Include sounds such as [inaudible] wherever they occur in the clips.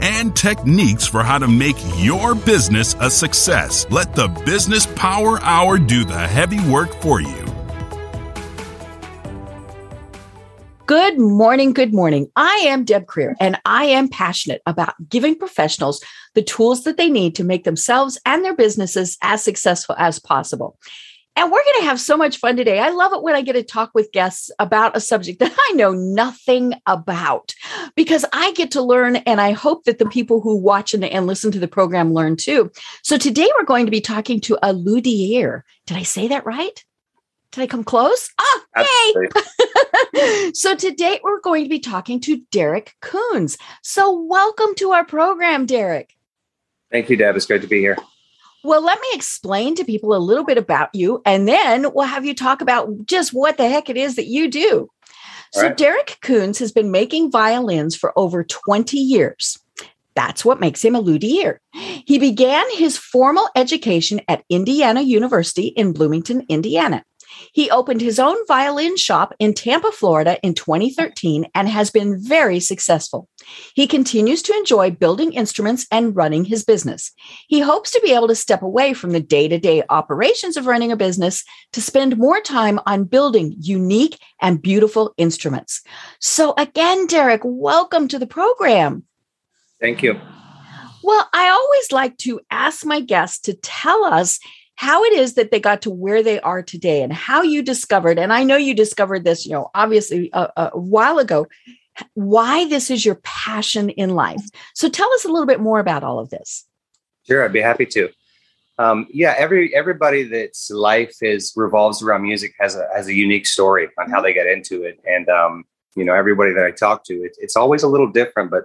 and techniques for how to make your business a success. Let the Business Power Hour do the heavy work for you. Good morning. Good morning. I am Deb Creer, and I am passionate about giving professionals the tools that they need to make themselves and their businesses as successful as possible. And we're going to have so much fun today. I love it when I get to talk with guests about a subject that I know nothing about because I get to learn. And I hope that the people who watch and, and listen to the program learn too. So today we're going to be talking to a Ludier. Did I say that right? Did I come close? Oh, yay! [laughs] so today we're going to be talking to Dereck Coons. So welcome to our program, Dereck. Thank you, Deb. It's great to be here. Well, let me explain to people a little bit about you, and then we'll have you talk about just what the heck it is that you do. so, right. Dereck Coons has been making violins for over 20 years. That's what makes him a luthier. He began his formal education at Indiana University in Bloomington, Indiana. He opened his own violin shop in Tampa, Florida in 2013 and has been very successful. He continues to enjoy building instruments and running his business. He hopes to be able to step away from the day to day operations of running a business to spend more time on building unique and beautiful instruments. So, again, Dereck, welcome to the program. Thank you. Well, I always like to ask my guests to tell us how it is that they got to where they are today and how you discovered and i know you discovered this you know obviously a, a, while ago why this is your passion in life. So tell us a little bit more about all of this. Sure i'd be happy to. Um, yeah every everybody that's life is revolves around music has a has a unique story on how mm-hmm. they get into it. And um, you know everybody that i talk to it, it's always a little different but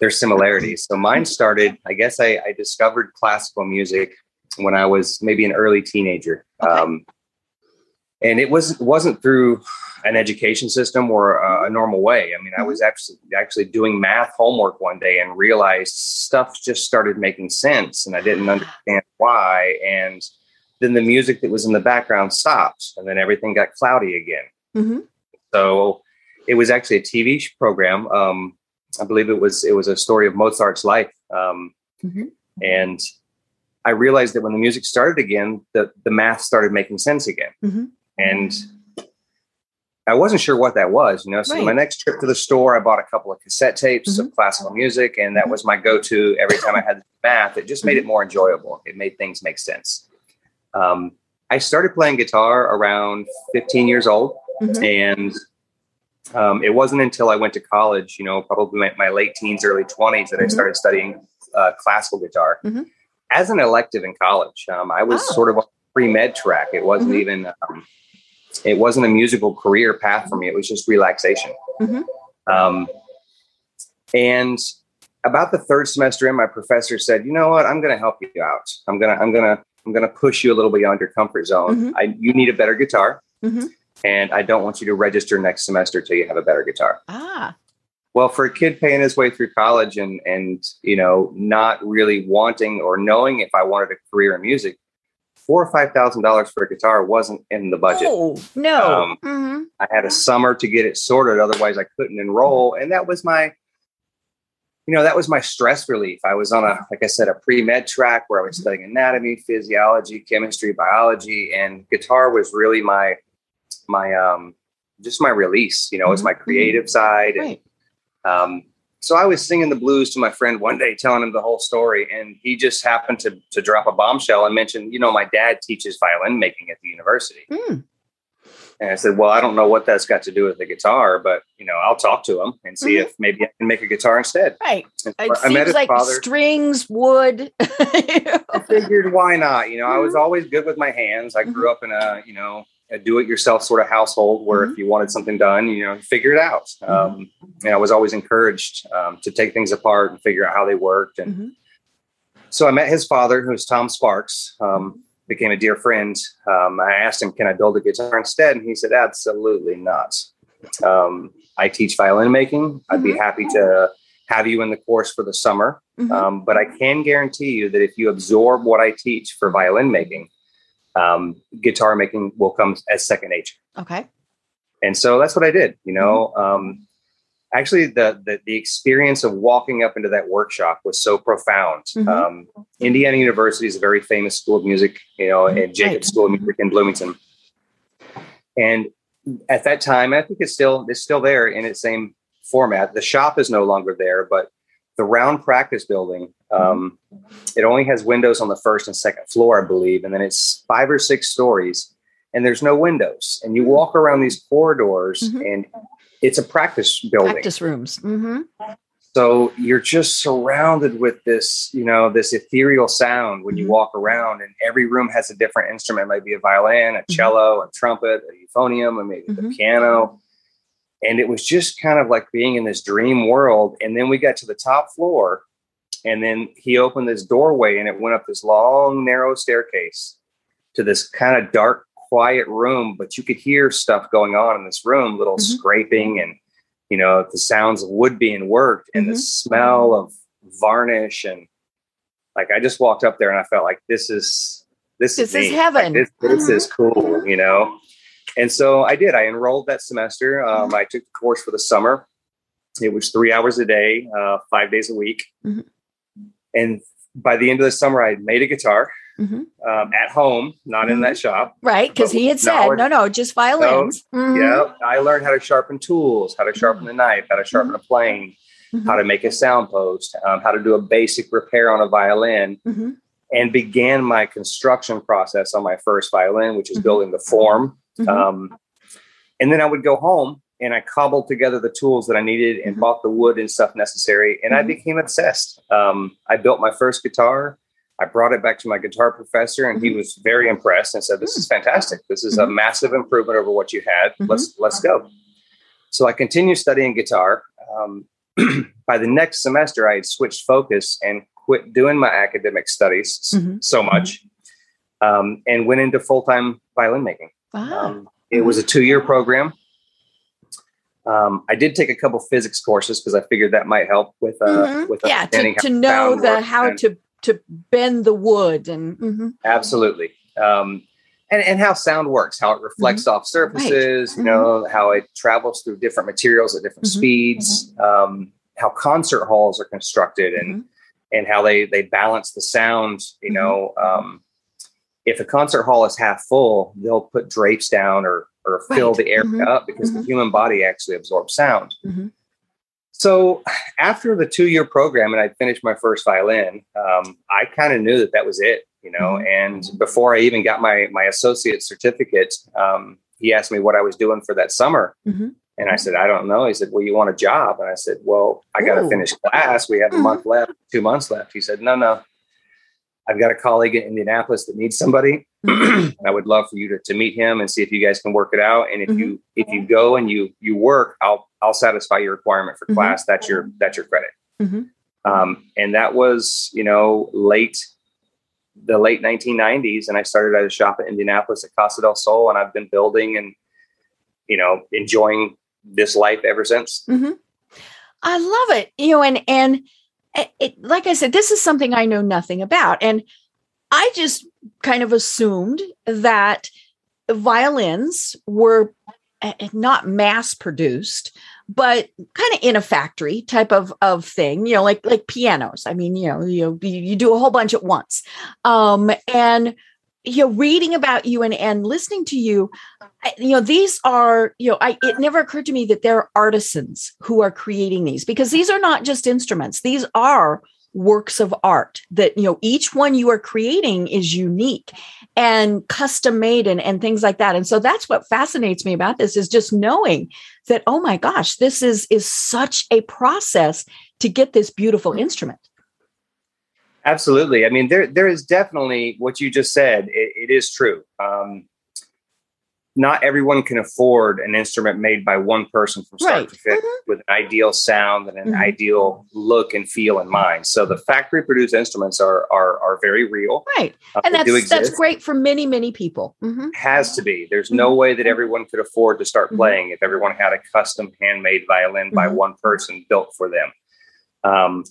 there's similarities. So mine started i guess I, I discovered classical music when I was maybe an early teenager. Okay. Um, and it was wasn't through an education system or a, a normal way. I mean, mm-hmm. I was actually actually doing math homework one day and realized stuff just started making sense, and I didn't understand why. And then the music that was in the background stopped, and then everything got cloudy again. Mm-hmm. So it was actually a TV program. Um, I believe it was it was a story of Mozart's life, um, mm-hmm. and I realized that when the music started again, the, the math started making sense again. Mm-hmm. And I wasn't sure what that was, you know. So right. my next trip to the store, I bought a couple of cassette tapes mm-hmm. of classical music, and that was my go-to every time I had math. It just made it mm-hmm. more enjoyable. It made things make sense. Um, I started playing guitar around 15 years old, mm-hmm. and um, it wasn't until I went to college, you know, probably my, my late teens, early 20s, that I mm-hmm. started studying uh, classical guitar. As an elective in college. Um, I was oh. sort of a pre med track. It wasn't mm-hmm. even um, it wasn't a musical career path for me. It was just relaxation. Mm-hmm. Um, and about the third semester in, my professor said, "You know what? I'm going to help you out. I'm gonna I'm gonna I'm gonna push you a little beyond your comfort zone. Mm-hmm. I, you need a better guitar." Mm-hmm. And I don't want you to register next semester till you have a better guitar. Ah. Well, for a kid paying his way through college and and you know not really wanting or knowing if I wanted a career in music, four or five thousand dollars for a guitar wasn't in the budget. Oh no! Um, mm-hmm. I had a summer to get it sorted, otherwise I couldn't enroll, and that was my, you know, that was my stress relief. I was on a, like I said, a pre med track where I was mm-hmm. studying anatomy, physiology, chemistry, biology, and guitar was really my, my um, just my release. You know, mm-hmm. it's my creative side. Right. And, um, so I was singing the blues to my friend one day, telling him the whole story, and he just happened to to drop a bombshell and mention, you know, my dad teaches violin making at the university. Mm. And I said, well, I don't know what that's got to do with the guitar, but you know, I'll talk to him and see mm-hmm. if maybe I can make a guitar instead. Right. So it I seems like father. strings, wood. [laughs] I figured, why not? You know, mm-hmm. I was mm-hmm. always good with my hands. I grew mm-hmm. up in a, you know, a do-it-yourself sort of household where mm-hmm. if you wanted something done, you know, figure it out. Mm-hmm. Um, and I was always encouraged um, to take things apart and figure out how they worked. And mm-hmm. so I met his father, who's Tom Sparks. Um, became a dear friend. Um, I asked him, "Can I build a guitar instead?" And he said, "Absolutely not. Um, I teach violin making. I'd be mm-hmm. happy to have you in the course for the summer, mm-hmm. um, but I can guarantee you that if you absorb what I teach for violin making, um, guitar making will come as second nature." Okay. And so that's what I did. You know, mm-hmm. um, actually the, the, the experience of walking up into that workshop was so profound. Mm-hmm. Um, Indiana University is a very famous school of music, you know, mm-hmm. and Jacobs right. School of Music in Bloomington. And at that time, I think it's still it's still there in its same format. The shop is no longer there, but the round practice building um, it only has windows on the first and second floor, I believe, and then it's five or six stories, and there's no windows. And you walk around these corridors, mm-hmm. and it's a practice building. Practice rooms. Mm-hmm. So you're just surrounded with this, you know, this ethereal sound when you mm-hmm. walk around, and every room has a different instrument. It might be a violin, a mm-hmm. cello, a trumpet, a euphonium, and maybe mm-hmm. the piano. And it was just kind of like being in this dream world. And then we got to the top floor, and then he opened this doorway, and it went up this long, narrow staircase to this kind of dark quiet room, but you could hear stuff going on in this room, little mm-hmm. scraping and you know the sounds of wood being worked and mm-hmm. the smell of varnish and like I just walked up there and I felt like this is this, this is, is heaven. Like, this, this mm-hmm. is cool, you know. And so I did. I enrolled that semester. Um, mm-hmm. I took the course for the summer. It was three hours a day, uh, five days a week. Mm-hmm. And by the end of the summer, I had made a guitar mm-hmm. um, at home, not mm-hmm. in that shop. Right. Because he had said, no, no, just violins. Mm-hmm. Yeah. I learned how to sharpen tools, how to sharpen a knife, how to sharpen a mm-hmm. plane, mm-hmm. how to make a sound post, um, how to do a basic repair on a violin. Mm-hmm. And began my construction process on my first violin, which is building the form. Um, and then I would go home and I cobbled together the tools that I needed and mm-hmm. bought the wood and stuff necessary. And mm-hmm. I became obsessed. Um, I built my first guitar. I brought it back to my guitar professor, and mm-hmm. he was very impressed and said, "This is fantastic. This is a mm-hmm. massive improvement over what you had. Mm-hmm. Let's let's go." So I continued studying guitar. Um, [clears throat] by the next semester, I had switched focus and quit doing my academic studies mm-hmm. so much, um, and went into full time violin making. Wow. Um, it was a two year program. Um, I did take a couple physics courses because I figured that might help with uh, mm-hmm. with yeah to, to know the how and, to to bend the wood and mm-hmm. absolutely um, and, and how sound works how it reflects mm-hmm. off surfaces right. you know mm-hmm. how it travels through different materials at different mm-hmm. speeds mm-hmm. um, how concert halls are constructed and mm-hmm. and how they they balance the sound you know um, if a concert hall is half full they'll put drapes down or or fill right. the air up because the human body actually absorbs sound so after the two year program and I finished my first violin, um, I kind of knew that that was it, you know. Mm-hmm. And before I even got my my associate certificate, um, he asked me what I was doing for that summer. Mm-hmm. And I said, I don't know. He said, Well, you want a job? And I said, Well, I got to finish class. We have a mm-hmm. month left, two months left. He said, No, no. I've got a colleague in Indianapolis that needs somebody. [clears throat] Mm-hmm. I would love for you to, to meet him and see if you guys can work it out. And if mm-hmm. you if you go and you you work, I'll I'll satisfy your requirement for mm-hmm. class. That's your that's your credit. Mm-hmm. Um, and that was you know late the late 1990s, and I started at a shop in Indianapolis at Casa del Sol, and I've been building and you know enjoying this life ever since. Mm-hmm. I love it. You know, and and it, like I said, this is something I know nothing about. And I just kind of assumed that violins were eh, eh, not mass produced but kind of in a factory type of of thing you know like like pianos i mean you know you you do a whole bunch at once um and you know reading about you and and listening to you you know these are you know i it never occurred to me that there are artisans who are creating these because these are not just instruments. These are works of art that you know each one you are creating is unique and custom made and, and things like that. And so that's what fascinates me about this is just knowing that oh my gosh this is is such a process to get this beautiful mm-hmm. instrument Absolutely. I mean, there there is definitely what you just said. it, it is true. Um, not everyone can afford an instrument made by one person from start right. to finish mm-hmm. with an ideal sound and an mm-hmm. ideal look and feel in mind. So the factory produced instruments are, are are very real. Right. Uh, and that's that's great for many, many people. Mm-hmm. Has to be. There's mm-hmm. no way that everyone could afford to start mm-hmm. playing if everyone had a custom handmade violin by mm-hmm. one person built for them. Um,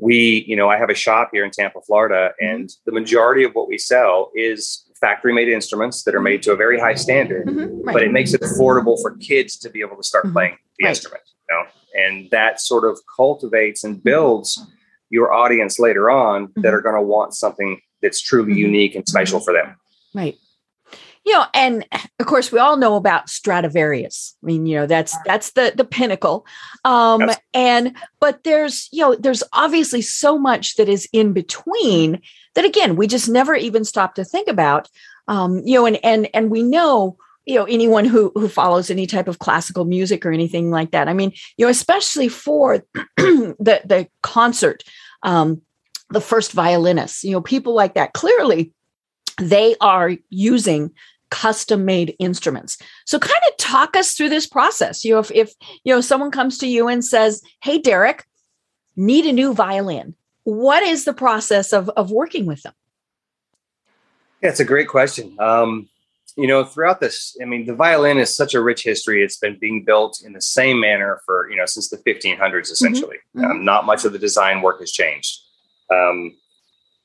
we, you know, I have a shop here in Tampa, Florida, mm-hmm. and the majority of what we sell is factory made instruments that are made to a very high standard, mm-hmm, right. but it makes it affordable for kids to be able to start mm-hmm. playing the right. instrument. You know? And that sort of cultivates and builds your audience later on mm-hmm. that are going to want something that's truly mm-hmm. unique and special for them. Right you know and of course we all know about stradivarius. I mean you know that's that's the the pinnacle. Um yes. and but there's you know there's obviously so much that is in between that again we just never even stop to think about. Um you know and and and we know you know anyone who who follows any type of classical music or anything like that. I mean you know especially for [clears throat] the the concert um the first violinists you know people like that clearly they are using custom made instruments. So kind of talk us through this process. You know, if, if you know someone comes to you and says, "Hey, Dereck, need a new violin," what is the process of of working with them? Yeah, it's a great question. Um, you know, throughout this, I mean, the violin is such a rich history. It's been being built in the same manner for you know since the 1500s, mm-hmm. essentially. Mm-hmm. Um, not much of the design work has changed. Um,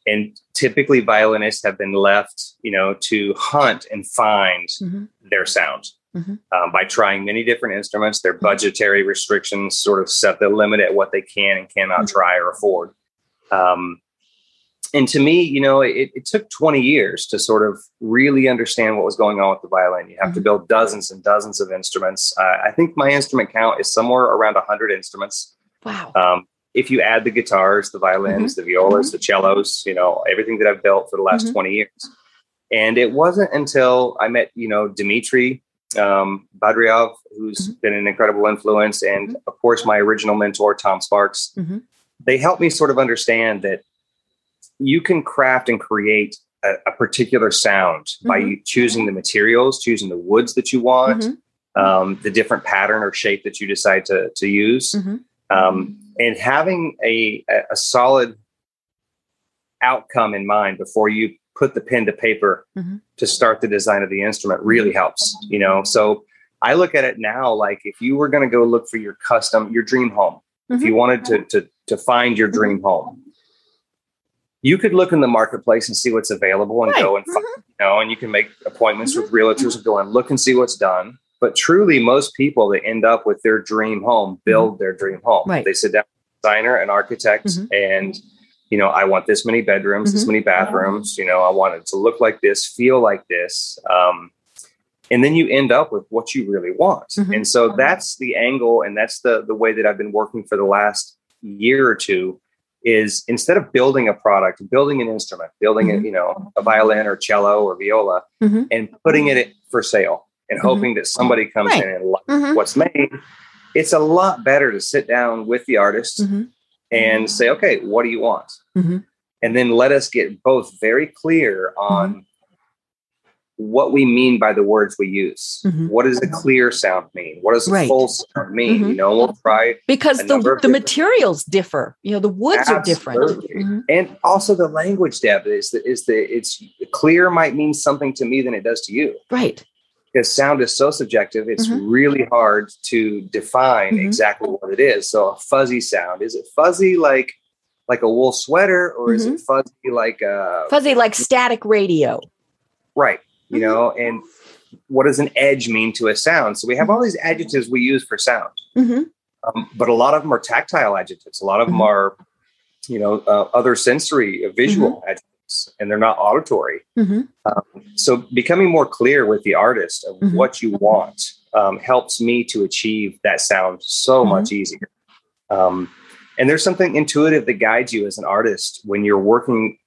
and typically violinists have been left you know to hunt and find mm-hmm. their sound mm-hmm. um, by trying many different instruments their mm-hmm. budgetary restrictions sort of set the limit at what they can and cannot mm-hmm. try or afford um, and to me you know it, it, took 20 years to sort of really understand what was going on with the violin you have to mm-hmm. build dozens and dozens of instruments uh, i think my instrument count is somewhere around 100 instruments wow um, if you add the guitars, the violins, mm-hmm. the violas, mm-hmm. the cellos, you know, everything that I've built for the last mm-hmm. 20 years. And it wasn't until I met, you know, Dimitri um, Badiarov, who's mm-hmm. been an incredible influence, and mm-hmm. of course, my original mentor, Tom Sparks. Mm-hmm. They helped me sort of understand that you can craft and create a, a particular sound by choosing the materials, choosing the woods that you want, um, the different pattern or shape that you decide to, to use. Um, and having a, a solid outcome in mind before you put the pen to paper mm-hmm. to start the design of the instrument really helps you know so i look at it now like if you were going to go look for your custom your dream home mm-hmm. if you wanted to, to to find your dream home you could look in the marketplace and see what's available and right. go and find, mm-hmm. you know and you can make appointments with mm-hmm. realtors and go and look and see what's done but truly, most people that end up with their dream home build mm-hmm. their dream home. Right. They sit down designer and architect mm-hmm. and you know, I want this many bedrooms, mm-hmm. this many bathrooms, you know, I want it to look like this, feel like this. Um, and then you end up with what you really want. Mm-hmm. And so that's the angle and that's the the way that I've been working for the last year or two is instead of building a product, building an instrument, building mm-hmm. a, you know, a violin or cello or viola mm-hmm. and putting it for sale and mm-hmm. hoping that somebody comes right. in and likes mm-hmm. what's made. It's a lot better to sit down with the artist mm-hmm. and say, okay, what do you want? Mm-hmm. And then let us get both very clear on mm-hmm. what we mean by the words we use. Mm-hmm. What does a clear sound mean? What does a right. full sound mean? You know, we'll try because the, the materials differ. You know, the woods Absolutely. are different, and also the language depth is the, is the it's clear might mean something to me than it does to you. Right because sound is so subjective it's mm-hmm. really hard to define mm-hmm. exactly what it is so a fuzzy sound is it fuzzy like like a wool sweater or mm-hmm. is it mm-hmm. fuzzy like a fuzzy like static radio right you mm-hmm. know and what does an edge mean to a sound so we have all these adjectives we use for sound mm-hmm. um, but a lot of them are tactile adjectives a lot of them are you know uh, other sensory uh, visual adjectives and they're not auditory. Mm-hmm. Um, so becoming more clear with the artist of mm-hmm. what you want um, helps me to achieve that sound so mm-hmm. much easier. Um, and there's something intuitive that guides you as an artist when you're working.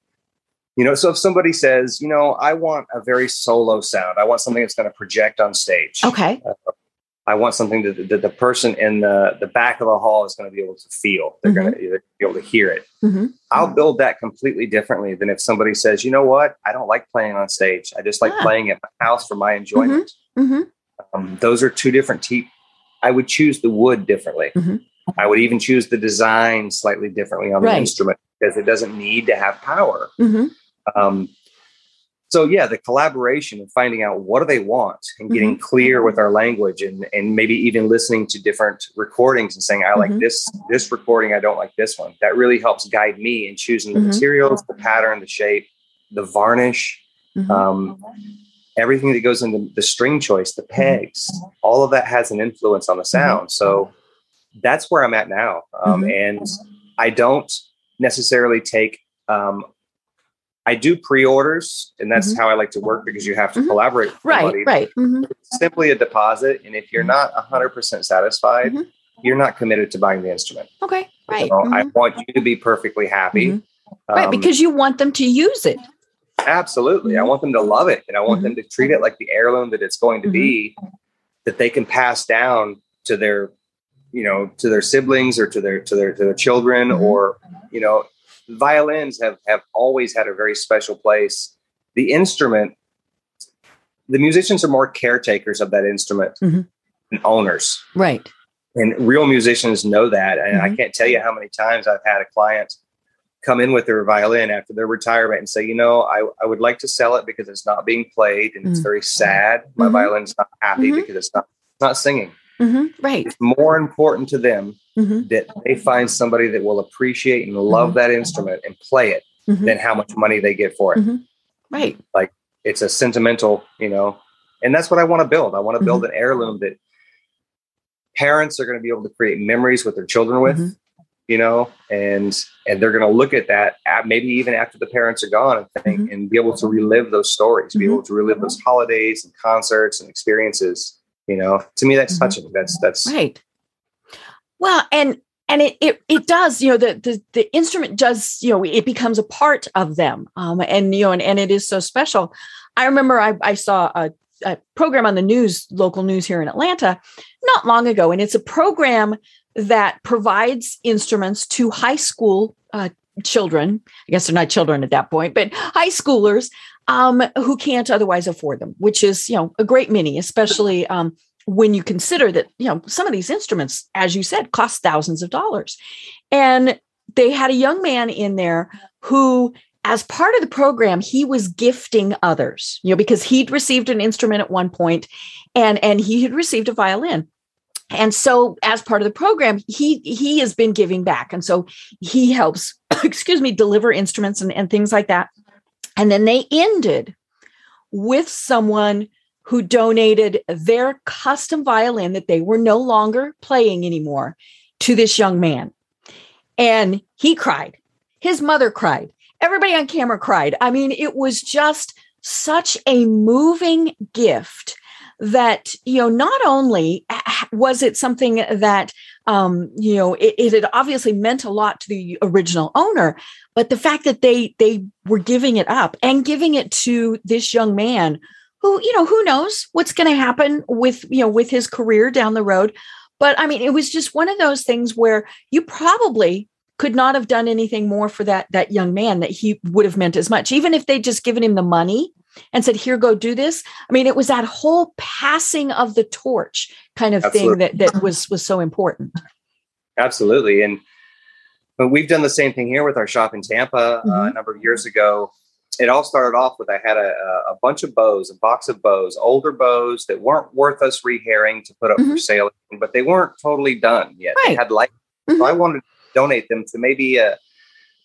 You know, so if somebody says, you know, I want a very solo sound, I want something that's going to project on stage. Okay. Uh, I want something that, that the person in the, the back of the hall is going to be able to feel. They're mm-hmm. going to be able to hear it. Mm-hmm. I'll build that completely differently than if somebody says, you know what, I don't like playing on stage. I just like yeah. playing at my house for my enjoyment. Mm-hmm. mm-hmm. Um, those are two different te- I would choose the wood differently. Mm-hmm. I would even choose the design slightly differently on right. the instrument because it doesn't need to have power. Mm-hmm. Um, so yeah, the collaboration and finding out what do they want and getting mm-hmm. clear with our language and and maybe even listening to different recordings and saying I like mm-hmm. this this recording, I don't like this one. That really helps guide me in choosing the mm-hmm. materials, the pattern, the shape, the varnish, mm-hmm. um, everything that goes into the string choice, the mm-hmm. pegs. All of that has an influence on the sound. So that's where I'm at now, um, and I don't necessarily take um, I do pre-orders, and that's mm-hmm. how I like to work because you have to mm-hmm. collaborate. right, right. Mm-hmm. simply a deposit, and if you're not 100 percent satisfied, mm-hmm. you're not committed to buying the instrument. Okay, right. So I mm-hmm. want you to be perfectly happy, um, right? Because you want them to use it. Absolutely, I want them to love it, and I want them to treat it like the heirloom that it's going to be, that they can pass down to their, you know, to their siblings or to their to their to their children, or you know violins have have always had a very special place. The instrument, the musicians are more caretakers of that instrument mm-hmm. than owners. Right. And real musicians know that. And mm-hmm. I can't tell you how many times I've had a client come in with their violin after their retirement and say, you know, I, I would like to sell it because it's not being played and mm-hmm. it's very sad. My mm-hmm. violin's not happy mm-hmm. because it's not, not singing. Mm-hmm. Right. It's more important to them mm-hmm. that they find somebody that will appreciate and love mm-hmm. that instrument and play it mm-hmm. than how much money they get for it. Mm-hmm. Right. Like it's a sentimental, you know, and that's what I want to build. I want to build mm-hmm. an heirloom that parents are going to be able to create memories with their children with. You know, and and they're going to look at that at maybe even after the parents are gone and think and be able to relive those stories, be able to relive those holidays and concerts and experiences you know to me that's mm-hmm. touching. That's that's right. Well and and it, it it does you know the, the the instrument does you know it becomes a part of them um and you know and, and it is so special. I remember i, I saw a, a program on the news local news here in atlanta not long ago and it's a program that provides instruments to high school uh, children. I guess they're not children at that point but high schoolers um, who can't otherwise afford them, which is, you know, a great many, especially um, when you consider that, you know, some of these instruments, as you said, cost thousands of dollars. And they had a young man in there who, as part of the program, he was gifting others, you know, because he'd received an instrument at one point and, and he had received a violin. And so as part of the program he he has been giving back. And so he helps [coughs] excuse me deliver instruments and, and things like that and then they ended with someone who donated their custom violin that they were no longer playing anymore to this young man. And he cried. His mother cried. Everybody on camera cried. I mean, it was just such a moving gift that you know not only was it something that um you know it, it had obviously meant a lot to the original owner but the fact that they they were giving it up and giving it to this young man who you know who knows what's going to happen with you know with his career down the road. But i mean it was just one of those things where you probably could not have done anything more for that that young man that he would have meant as much even if they'd just given him the money and said, Here, go do this. I mean, it was that whole passing of the torch kind of Absolutely. thing that, that was was so important. Absolutely. And but we've done the same thing here with our shop in Tampa mm-hmm. uh, a number of years ago. It all started off with I had a, a, bunch of bows, a box of bows, older bows that weren't worth us rehairing to put up mm-hmm. for sale, but they weren't totally done yet. Right. They had light. Mm-hmm. So I wanted to donate them to maybe a,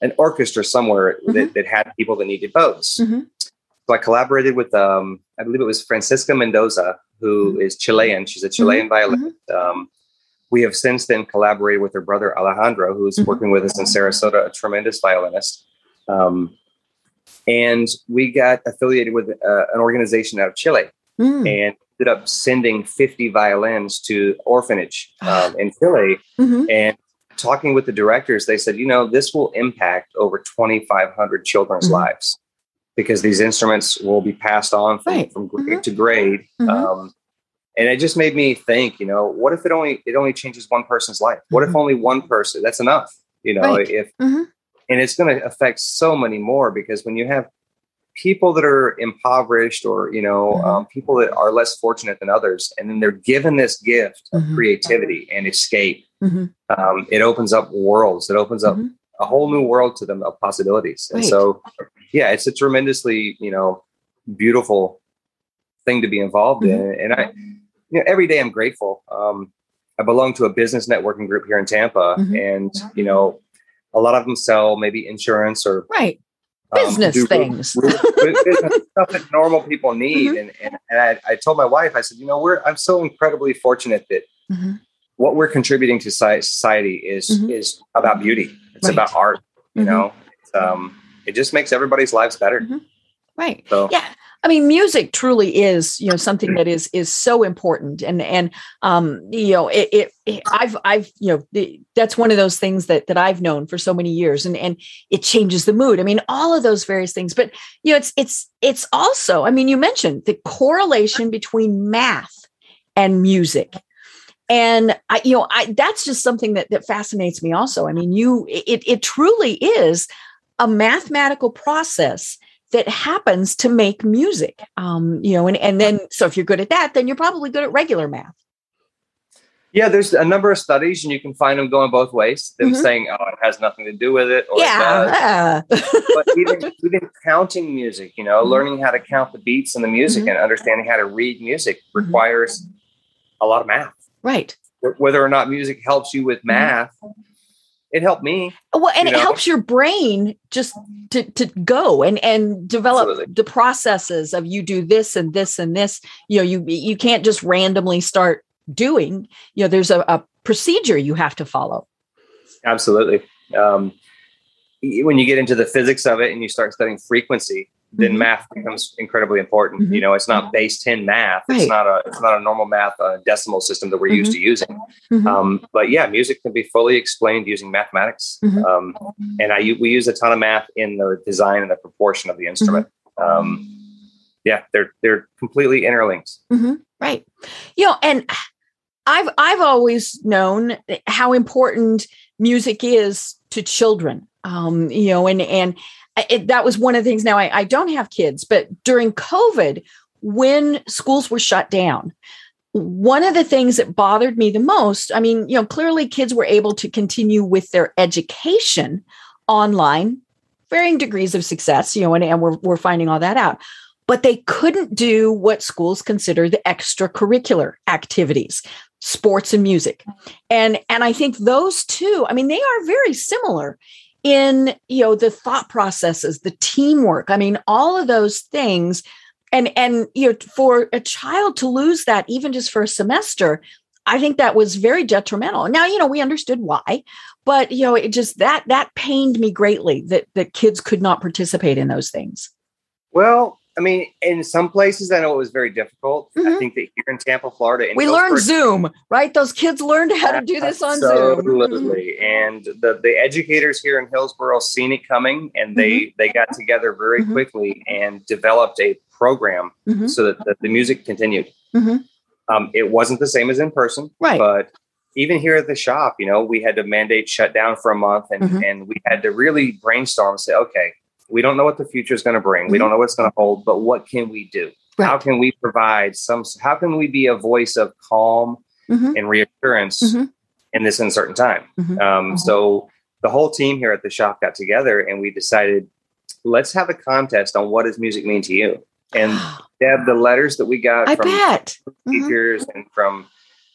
an orchestra somewhere that, mm-hmm. that, had people that needed bows. So I collaborated with, um, I believe it was Francisca Mendoza, who mm-hmm. is Chilean. She's a Chilean mm-hmm. violinist. Mm-hmm. Um, we have since then collaborated with her brother Alejandro, who's mm-hmm. working with us in Sarasota, a tremendous violinist. Um, and we got affiliated with uh, an organization out of Chile mm. and ended up sending 50 violins to orphanage [sighs] um, in Chile. Mm-hmm. And talking with the directors, they said, you know, this will impact over 2,500 children's mm-hmm. lives because these instruments will be passed on from, right. from grade mm-hmm. to grade. Mm-hmm. Um, and it just made me think, you know, what if it only it only changes one person's life? What mm-hmm. if only one person? That's enough, you know. Right. If mm-hmm. and it's going to affect so many more because when you have people that are impoverished or you know mm-hmm. um, people that are less fortunate than others, and then they're given this gift of mm-hmm. creativity and escape, mm-hmm. um, it opens up worlds. It opens up a whole new world to them of possibilities. And Right. so, yeah, it's a tremendously, you know, beautiful thing to be involved in. And I, you know, every day I'm grateful. Um, I belong to a business networking group here in Tampa, Mhm. and you know, a lot of them sell maybe insurance or Right. um, Business things. business [laughs] stuff that normal people need. Mhm. And and, and I, I told my wife, I said, you know, we're I'm so incredibly fortunate that Mhm. what we're contributing to society is Mhm. is about beauty. It's Right. about art. You Mhm. know, it's, um, it just makes everybody's lives better. Mhm. Right. So Yeah. I mean, music truly is, you know, something that is is so important, and and um, you know, it, it, it I've I've you know, the, that's one of those things that that I've known for so many years, and and it changes the mood. I mean, all of those various things, but you know, it's it's it's also, I mean, you mentioned the correlation between math and music. And I, you know, I that's just something that that fascinates me. Also, I mean, you, it it truly is a mathematical process that happens to make music. Um, you know, and, and then so if you're good at that, then you're probably good at regular math. yeah, there's a number of studies, and you can find them going both ways. Them Mhm. saying, "Oh, it has nothing to do with it," or it does. yeah. but even [laughs] even counting music, you know, Mhm. learning how to count the beats in the music Mhm. and understanding how to read music Mhm. requires a lot of math. right. Whether or not music helps you with Mm-hmm. math, it helped me. Well, and it know? helps your brain just to to go and and develop Absolutely. the processes of you do this and this and this. You know, you you can't just randomly start doing. You know, there's a, a procedure you have to follow. Absolutely. Um, when you get into the physics of it and you start studying frequency, then Mhm. math becomes incredibly important. Mhm. You know, it's not base ten math. Right. It's not a it's not a normal math uh, decimal system that we're used to using. Mhm. Um, but yeah, music can be fully explained using mathematics. Mhm. Um, and I we use a ton of math in the design and the proportion of the instrument. Mm-hmm. Um, yeah, they're they're completely interlinked. Right. You know, and I've I've always known how important music is to children. Um, you know, and and it, that was one of the things. Now I, I don't have kids, but during COVID, when schools were shut down, one of the things that bothered me the most. I mean, you know, clearly kids were able to continue with their education online, varying degrees of success. You know, and, and we're we're finding all that out but they couldn't do what schools consider the extracurricular activities sports and music and and i think those two i mean they are very similar in you know the thought processes the teamwork i mean all of those things. And and you know for a child to lose that even just for a semester i think that was very detrimental. Now you know we understood why but you know it just that that pained me greatly that that kids could not participate in those things. Well, I mean, in some places I know it was very difficult. I Mhm. think that here in Tampa, Florida, in we learned Zoom, right? Those kids learned how to do this on Zoom. Absolutely. And the, the educators here in Hillsborough seen it coming and they, Mm-hmm. they got together very Mhm. quickly and developed a program Mhm. so that the, the music continued. Mhm. Um, it wasn't the same as in person, Right. but even here at the shop, you know, we had to mandate shut down for a month and, and we had to really brainstorm and say, okay, we don't know what the future is going to bring. We Mhm. don't know what's going to hold, but what can we do? How can we provide some, how can we be a voice of calm Mhm. and reassurance Mhm. in this uncertain time? Mhm. Um, so the whole team here at the shop got together and we decided, let's have a contest on what does music mean to you? And [gasps] Deb, the letters that we got I from bet. Teachers and from,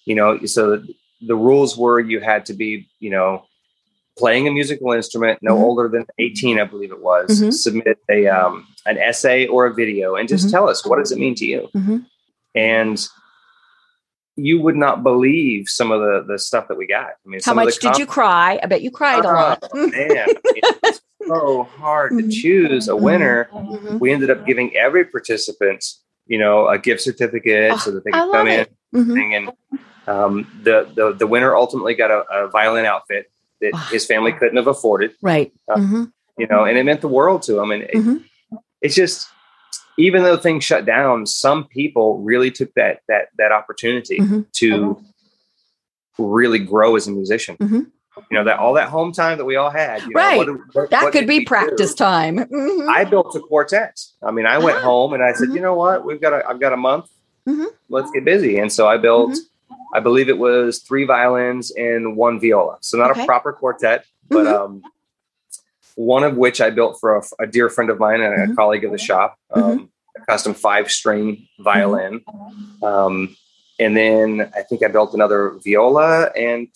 you know, so the, the rules were you had to be, you know, playing a musical instrument, no Mhm. older than 18, I believe it was, Mhm. submit a um, an essay or a video and just Mhm. tell us what does it mean to you? Mhm. And you would not believe some of the the stuff that we got. I mean, How some of much did you cry? I bet you cried a Oh, lot. man, it's [laughs] so hard to Mhm. choose a Mhm. winner. We ended up giving every participant, you know, a gift certificate Oh, so that they could come in it. And um, the, the the winner ultimately got a, a violin outfit that Wow. his family couldn't have afforded, Right. Uh, Mhm. you know, and it meant the world to him. And it, Mhm. it's just, even though things shut down, some people really took that that that opportunity Mhm. to really grow as a musician. Mhm. You know that all that home time that we all had. You know, Right. what- what- That what could be practice do? time. Mhm. I built a quartet. I mean, I went Ah. home and I said, Mhm. you know what? We've got a, I've got a month. Let's get busy. And so I built, Mm-hmm. I believe it was three violins and one viola. So not Okay. a proper quartet, but Mhm. um, one of which I built for a, a dear friend of mine and a Mhm. colleague of the shop, um, Mhm. a custom five string violin. Um, and then I think I built another viola and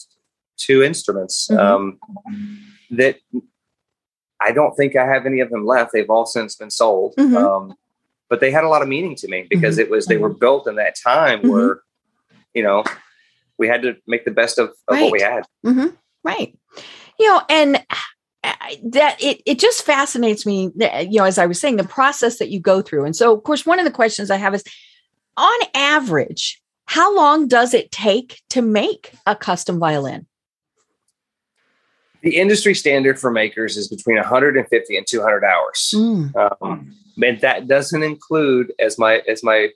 two instruments Mhm. um, that I don't think I have any of them left. They've all since been sold. Um, but they had a lot of meaning to me because Mm-hmm. it was they were built in that time where, you know, we had to make the best of, of what we had. hmm Right. You know, and I- that it it just fascinates me. that, You know, as I was saying, the process that you go through, and so of course, one of the questions I have is, on average, how long does it take to make a custom violin? The industry standard for makers is between 150 and 200 hours. Mm, Um, and that doesn't include, as my as my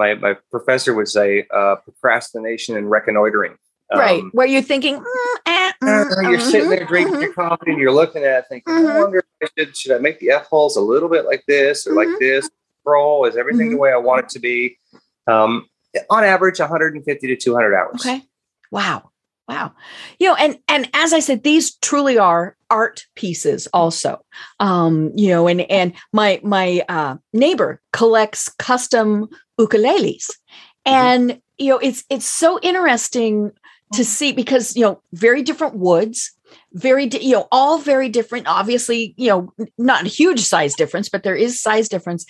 my my professor would say, uh, procrastination and reconnoitering. right, Um, where you're thinking, mm, eh, uh, mm, you're sitting there mhm, drinking mhm. your coffee and you're looking at it thinking, I Mhm. wonder if I should, should I make the F holes a little bit like this or like this? Roll is everything the Mm-hmm. way I want it to be. Um, on average, 150 to 200 hours. Okay. Wow. Wow. You know, and and as I said, these truly are art pieces also. Um, you know, and and my my uh neighbor collects custom ukuleles. And you know, it's it's so interesting to see because you know, very different woods, very di- you know, all very different. Obviously, you know, not a huge size difference, but there is size difference.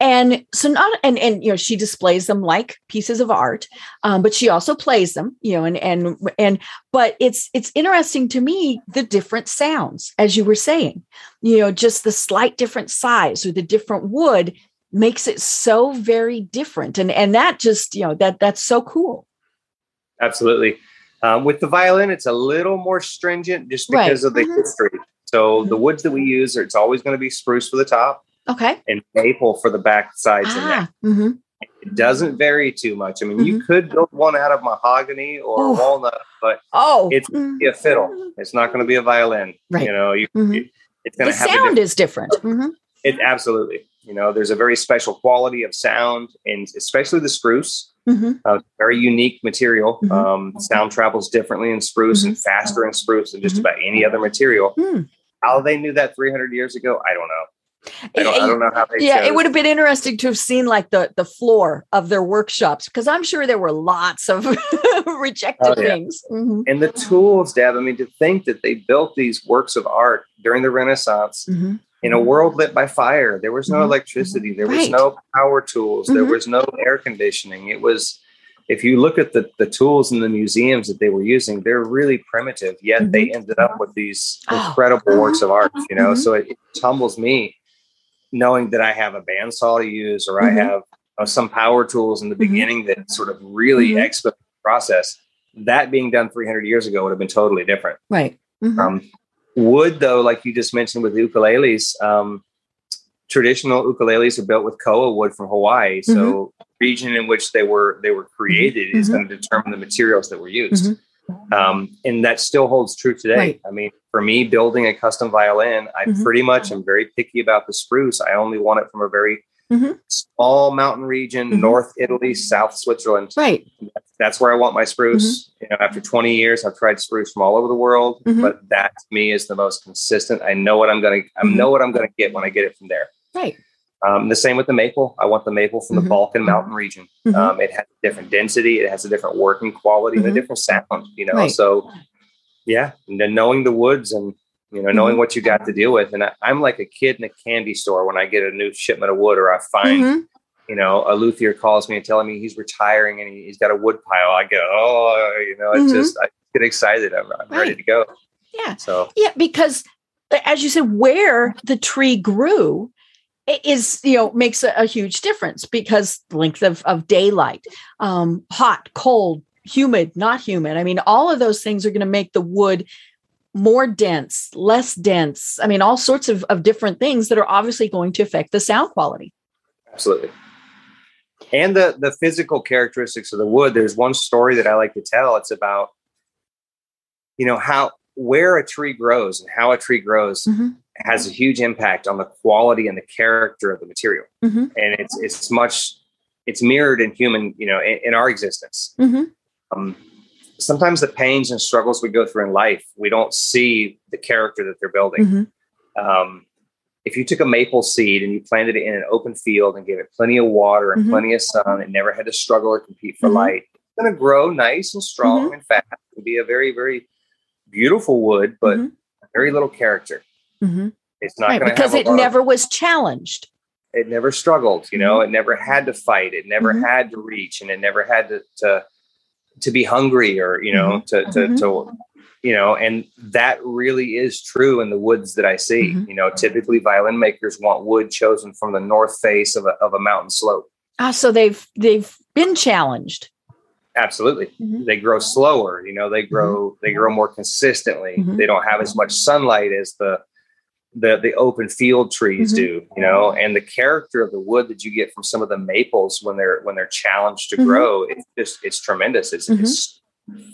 And so not and and you know, she displays them like pieces of art um, but she also plays them you know and and and but it's it's interesting to me the different sounds as you were saying you know just the slight different size or the different wood makes it so very different and and that just you know that that's so cool Absolutely. Um, with the violin, it's a little more stringent just Right. because of the Mhm. history. So the woods that we use, are, it's always going to be spruce for the top okay and maple for the back sides and neck. ah, mhm. It doesn't vary too much. I mean, you Mhm. could build one out of mahogany or Oh. walnut, but oh It's mm, be a fiddle. It's not going to be a violin. Right. You know, you, Mhm. you- it's the going to have sound different, is different [laughs] Mhm. it absolutely. You know, there's a very special quality of sound, and especially the spruce. Mhm. Uh, very unique material. Mhm. Um, sound travels differently in spruce and faster in spruce than just about any other material. Hmm. How they knew that 300 years ago, I don't know. I don't, I don't know how they. yeah it would have been interesting to have seen like the the floor of their workshops because i'm sure there were lots of [laughs] rejected Oh, yeah. things Mhm. And the tools, Deb. I mean, to think that they built these works of art during the Renaissance Mhm. in a world lit by fire. There was no Mhm. electricity. There was Right. no power tools. There Mhm. was no air conditioning. It was, if you look at the, the tools in the museums that they were using, they're really primitive, yet they ended up with these Mm-hmm. Oh. incredible works of art, you know? So it, it humbles me knowing that I have a bandsaw to use or Mhm. I have uh, some power tools in the Mhm. beginning that sort of really expedite the process. That being done 300 years ago would have been totally different. right Mhm. Um, wood, though, like you just mentioned with the ukuleles, um, traditional ukuleles are built with koa wood from Hawaii. So, Mm-hmm. region in which they were they were created is going to determine the materials that were used. Um, and that still holds true today. Right. I mean, for me, building a custom violin, I Mhm. pretty much am very picky about the spruce. I only want it from a very Mhm. small mountain region, Mhm. North Italy, South Switzerland right that's where I want my spruce. You know, after 20 years, I've tried spruce from all over the world, Mhm. but that to me is the most consistent. I know what I'm going to, I Mhm. know what I'm going to get when I get it from there. right Um, the same with the maple. I want the maple from Mhm. the Balkan mountain region. Mhm. Um, it has a different density, it has a different working quality, and Mhm. a different sound. You know, Right. so yeah, and then knowing the woods and you know knowing Mhm. what you got to deal with, and I, I'm like a kid in a candy store when I get a new shipment of wood or I find you know, a luthier calls me and telling me he's retiring and he, he's got a wood pile. I go, oh, you know, it's just, I get excited. I'm, I'm ready to go. yeah So, yeah because as you said where the tree grew is you know makes a, a huge difference because length of, of daylight um, hot cold humid not humid i mean all of those things are going to make the wood more dense less dense i mean all sorts of, of different things that are obviously going to affect the sound quality absolutely. And the, the physical characteristics of the wood. There's one story that I like to tell. It's about, you know, how, where a tree grows and how a tree grows Mhm. Has a huge impact on the quality and the character of the material. Mhm. And it's, it's much, it's mirrored in human, you know, in, in our existence. Mhm. um, sometimes the pains and struggles we go through in life, we don't see the character that they're building. Mhm. um, if you took a maple seed and you planted it in an open field and gave it plenty of water and Mhm. plenty of sun, it never had to struggle or compete for Mhm. light. It's going to grow nice and strong Mm-hmm. and fast and be a very, very beautiful wood, but very little character. Mhm. It's not Right, because it lot of- never was challenged. it never struggled you know it never had to fight it never Mhm. had to reach and it never had to to, to be hungry or you know to to, Mhm. to you know and that really is true in the woods that i see Mhm. you know typically violin makers want wood chosen from the north face of a, of a mountain slope Ah, so they've they've been challenged. absolutely Mhm. they grow slower you know they grow they grow more consistently Mhm. they don't have as much sunlight as the the the open field trees Mhm. do you know and the character of the wood that you get from some of the maples when they're when they're challenged to Mhm. grow it's just it's tremendous it's, Mhm. it's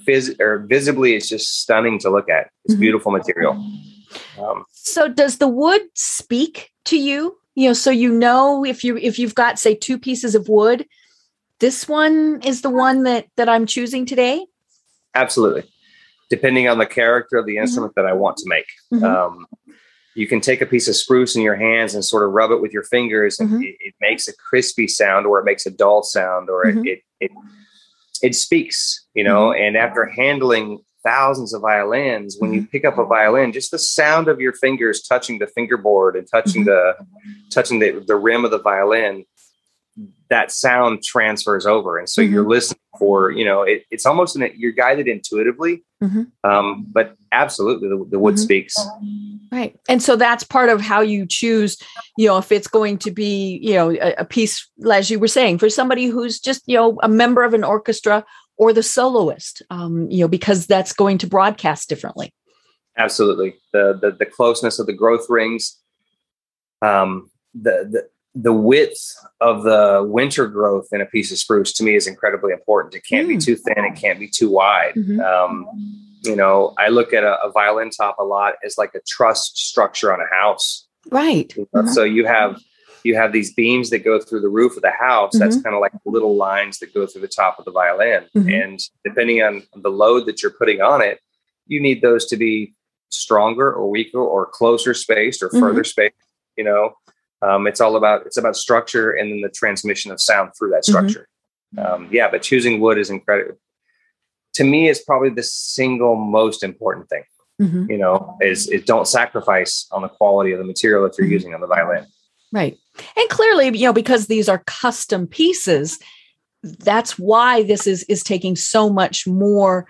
phys- or visibly it's just stunning to look at it's Mhm. beautiful material um, So does the wood speak to you? You know, so you know if you if you've got say two pieces of wood, this one is the one that that I'm choosing today. absolutely depending on the character of the instrument that i want to make Mhm. um, you can take a piece of spruce in your hands and sort of rub it with your fingers and Mhm. it, it makes a crispy sound or it makes a dull sound or Mhm. it, it it it speaks you know and after handling thousands of violins when you pick up a violin just the sound of your fingers touching the fingerboard and touching the touching the, the rim of the violin that sound transfers over and so you're listening for you know it, it's almost an, you're guided intuitively Mhm. um, but absolutely the, the wood Mhm. speaks Right. And so that's part of how you choose, you know, if it's going to be, you know, a, a piece, as you were saying, for somebody who's just, you know, a member of an orchestra or the soloist, um, you know, because that's going to broadcast differently. absolutely the, the the closeness of the growth rings um the the the width of the winter growth in a piece of spruce to me is incredibly important. It can't be Mm. too thin. It can't be too wide. Mhm. Um, you know, I look at a, a violin top a lot as like a truss structure on a house. Right. you know? Mhm. So you have you have these beams that go through the roof of the house. That's Mm-hmm. kind of like little lines that go through the top of the violin. Mhm. And depending on the load that you're putting on it, you need those to be stronger or weaker or closer spaced or further Mm-hmm. spaced. You know, um, it's all about it's about structure and then the transmission of sound through that Mhm. structure. Um, yeah, but choosing wood is incredible. To me, is probably the single most important thing. Mhm. You know, is is don't sacrifice on the quality of the material that you're Mhm. using on the violin. Right. And clearly, you know, because these are custom pieces, that's why this is is taking so much more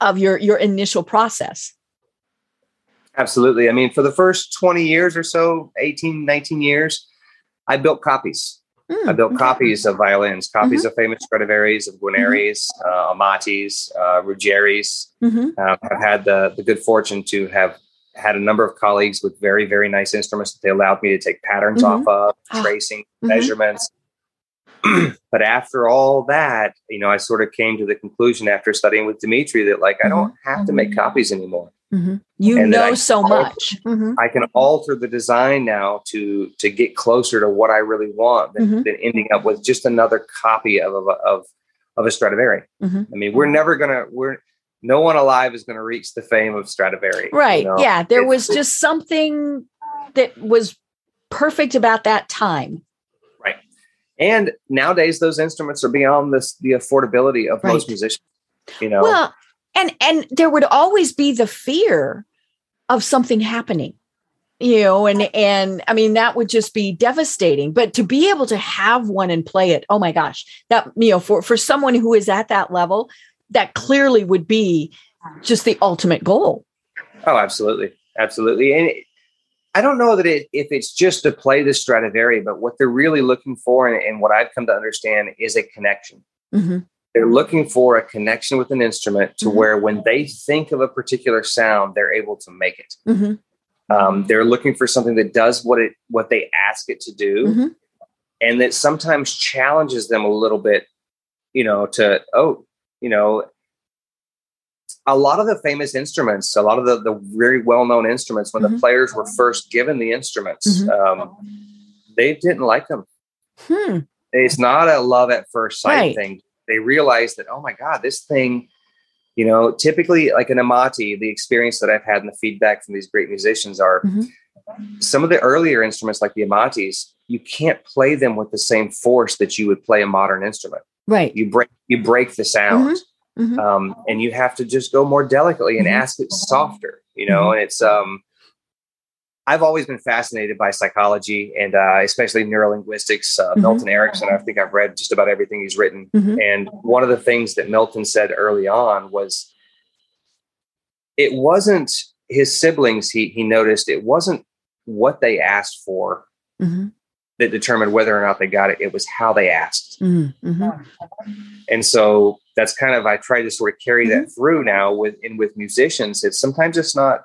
of your your initial process. Absolutely. I mean, for the first 20 years or so, 18, 19 years, I built copies. Mm, I built okay. copies of violins, copies of famous Stradivari's, of Guarneri's, uh, Amati's, uh, Ruggeri's. Mhm. Um, I've had the, the good fortune to have had a number of colleagues with very, very nice instruments that they allowed me to take patterns off of, Ah. tracing, Mhm. measurements. [clears throat] but after all that, you know, I sort of came to the conclusion after studying with Dimitri that like I don't have to make copies anymore. Mhm. You And know I- so much. Mhm. I can alter the design now to to get closer to what I really want than, Mhm. than ending up with just another copy of of of, of a Stradivari. Mhm. I mean, we're never gonna we're no one alive is gonna reach the fame of Stradivari. you Right. know? Yeah. There It's- was just something that was perfect about that time. right. And nowadays, those instruments are beyond this the affordability of most musicians. You know, Well, and and there would always be the fear of something happening. You know, and and I mean that would just be devastating. But to be able to have one and play it, oh my gosh, that you know, for for someone who is at that level, that clearly would be just the ultimate goal. Oh, absolutely, absolutely. And it, I don't know that it, if it's just to play the Stradivari, but what they're really looking for, and, and what I've come to understand, is a connection. Mhm. They're looking for a connection with an instrument to Mhm. where when they think of a particular sound, they're able to make it. Mhm. Um, they're looking for something that does what it what they ask it to do, Mhm. and that sometimes challenges them a little bit. You know, to oh, you know, a lot of the famous instruments, a lot of the, the very well known instruments, when the Mhm. players were first given the instruments, Mhm. um, they didn't like them. Hmm. It's not a love at first sight Right. thing. They realize that, oh my God, this thing, you know, typically like an Amati, the experience that I've had and the feedback from these great musicians are Mhm. some of the earlier instruments, like the Amatis, you can't play them with the same force that you would play a modern instrument. Right. You break you break the sound, Mm-hmm. Mm-hmm. um, and you have to just go more delicately and Mhm. ask it softer. You know, Mhm. and it's um. I've always been fascinated by psychology and uh, especially neurolinguistics. Uh, Mhm. Milton Erickson, I think I've read just about everything he's written. Mhm. And one of the things that Milton said early on was it wasn't his siblings, he, he noticed it wasn't what they asked for Mhm. that determined whether or not they got it. It was how they asked. Mhm. Mhm. And so that's kind of, I try to sort of carry that through now with, and with musicians. It's sometimes it's not,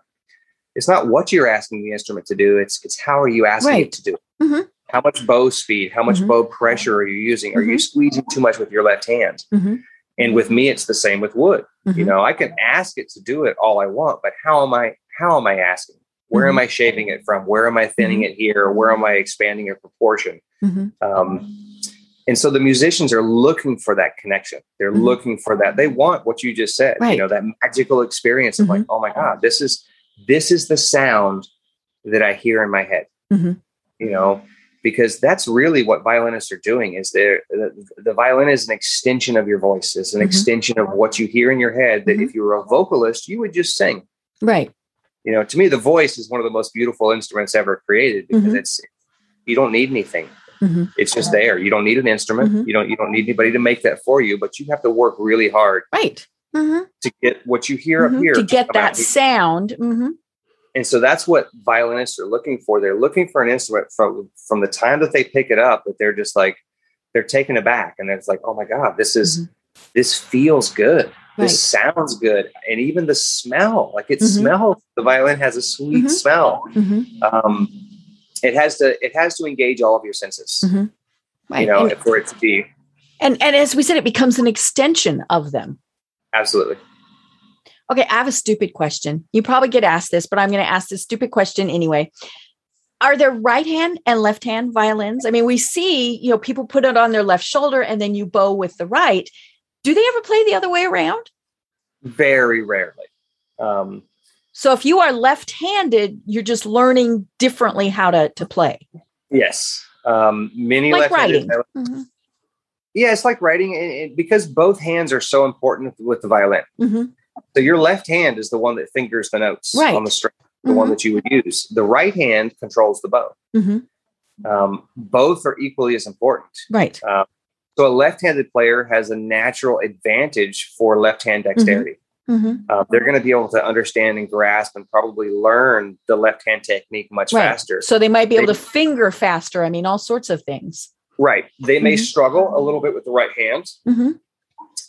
it's not what you're asking the instrument to do. It's, it's how are you asking Right. it to do it? Mhm. How much bow speed, how much Mhm. bow pressure are you using? Are you squeezing too much with your left hand? Mhm. And with me, it's the same with wood. You Mhm. know, I can ask it to do it all I want, but how am I, how am I asking? Where am I shaving it from? Where am I thinning it here? Where am I expanding a proportion? Um, and so the musicians are looking for that connection. They're looking for that. They want what you just said, Right. you know, that magical experience of like, oh my God, this is, this is the sound that I hear in my head, Mhm. you know, because that's really what violinists are doing is they're, the, the violin is an extension of your voice. It's an Mhm. extension of what you hear in your head that Mhm. if you were a vocalist, you would just sing Right. you know to me the voice is one of the most beautiful instruments ever created because Mhm. it's you don't need anything Mhm. it's just there you don't need an instrument Mhm. you don't you don't need anybody to make that for you but you have to work really hard Right. Mhm. to get what you hear Mhm. up here to get that sound. Mhm. and so that's what violinists are looking for they're looking for an instrument from from the time that they pick it up that they're just like they're taken aback and it's like oh my god this is Mhm. this feels good Right. this sounds good and even the smell like it Mhm. smells the violin has a sweet Mhm. smell um, it has to it has to engage all of your senses. Right. you know and, for it to be and and as we said, it becomes an extension of them. Absolutely Okay, I have a stupid question. You probably get asked this, but I'm going to ask this stupid question anyway. Are there right hand and left hand violins? I mean, we see, you know, people put it on their left shoulder and then you bow with the right. Do they ever play the other way around? very rarely um, So if you are left-handed, you're just learning differently how to to play. yes um, many Like left-handed- writing. Mhm. Yeah it's like writing and because both hands are so important with the violin Mhm. so your left hand is the one that fingers the notes Right. on the string the one Mhm. that you would use the right hand controls the bow Mhm. um, both are equally as important Right. so a left-handed player has a natural advantage for left-hand dexterity Mhm. uh, they're going to be able to understand and grasp and probably learn the left hand technique much Right. faster. So they might be able They- to finger faster. I mean, all sorts of things. Right. They may Mhm. struggle a little bit with the right hand Mhm.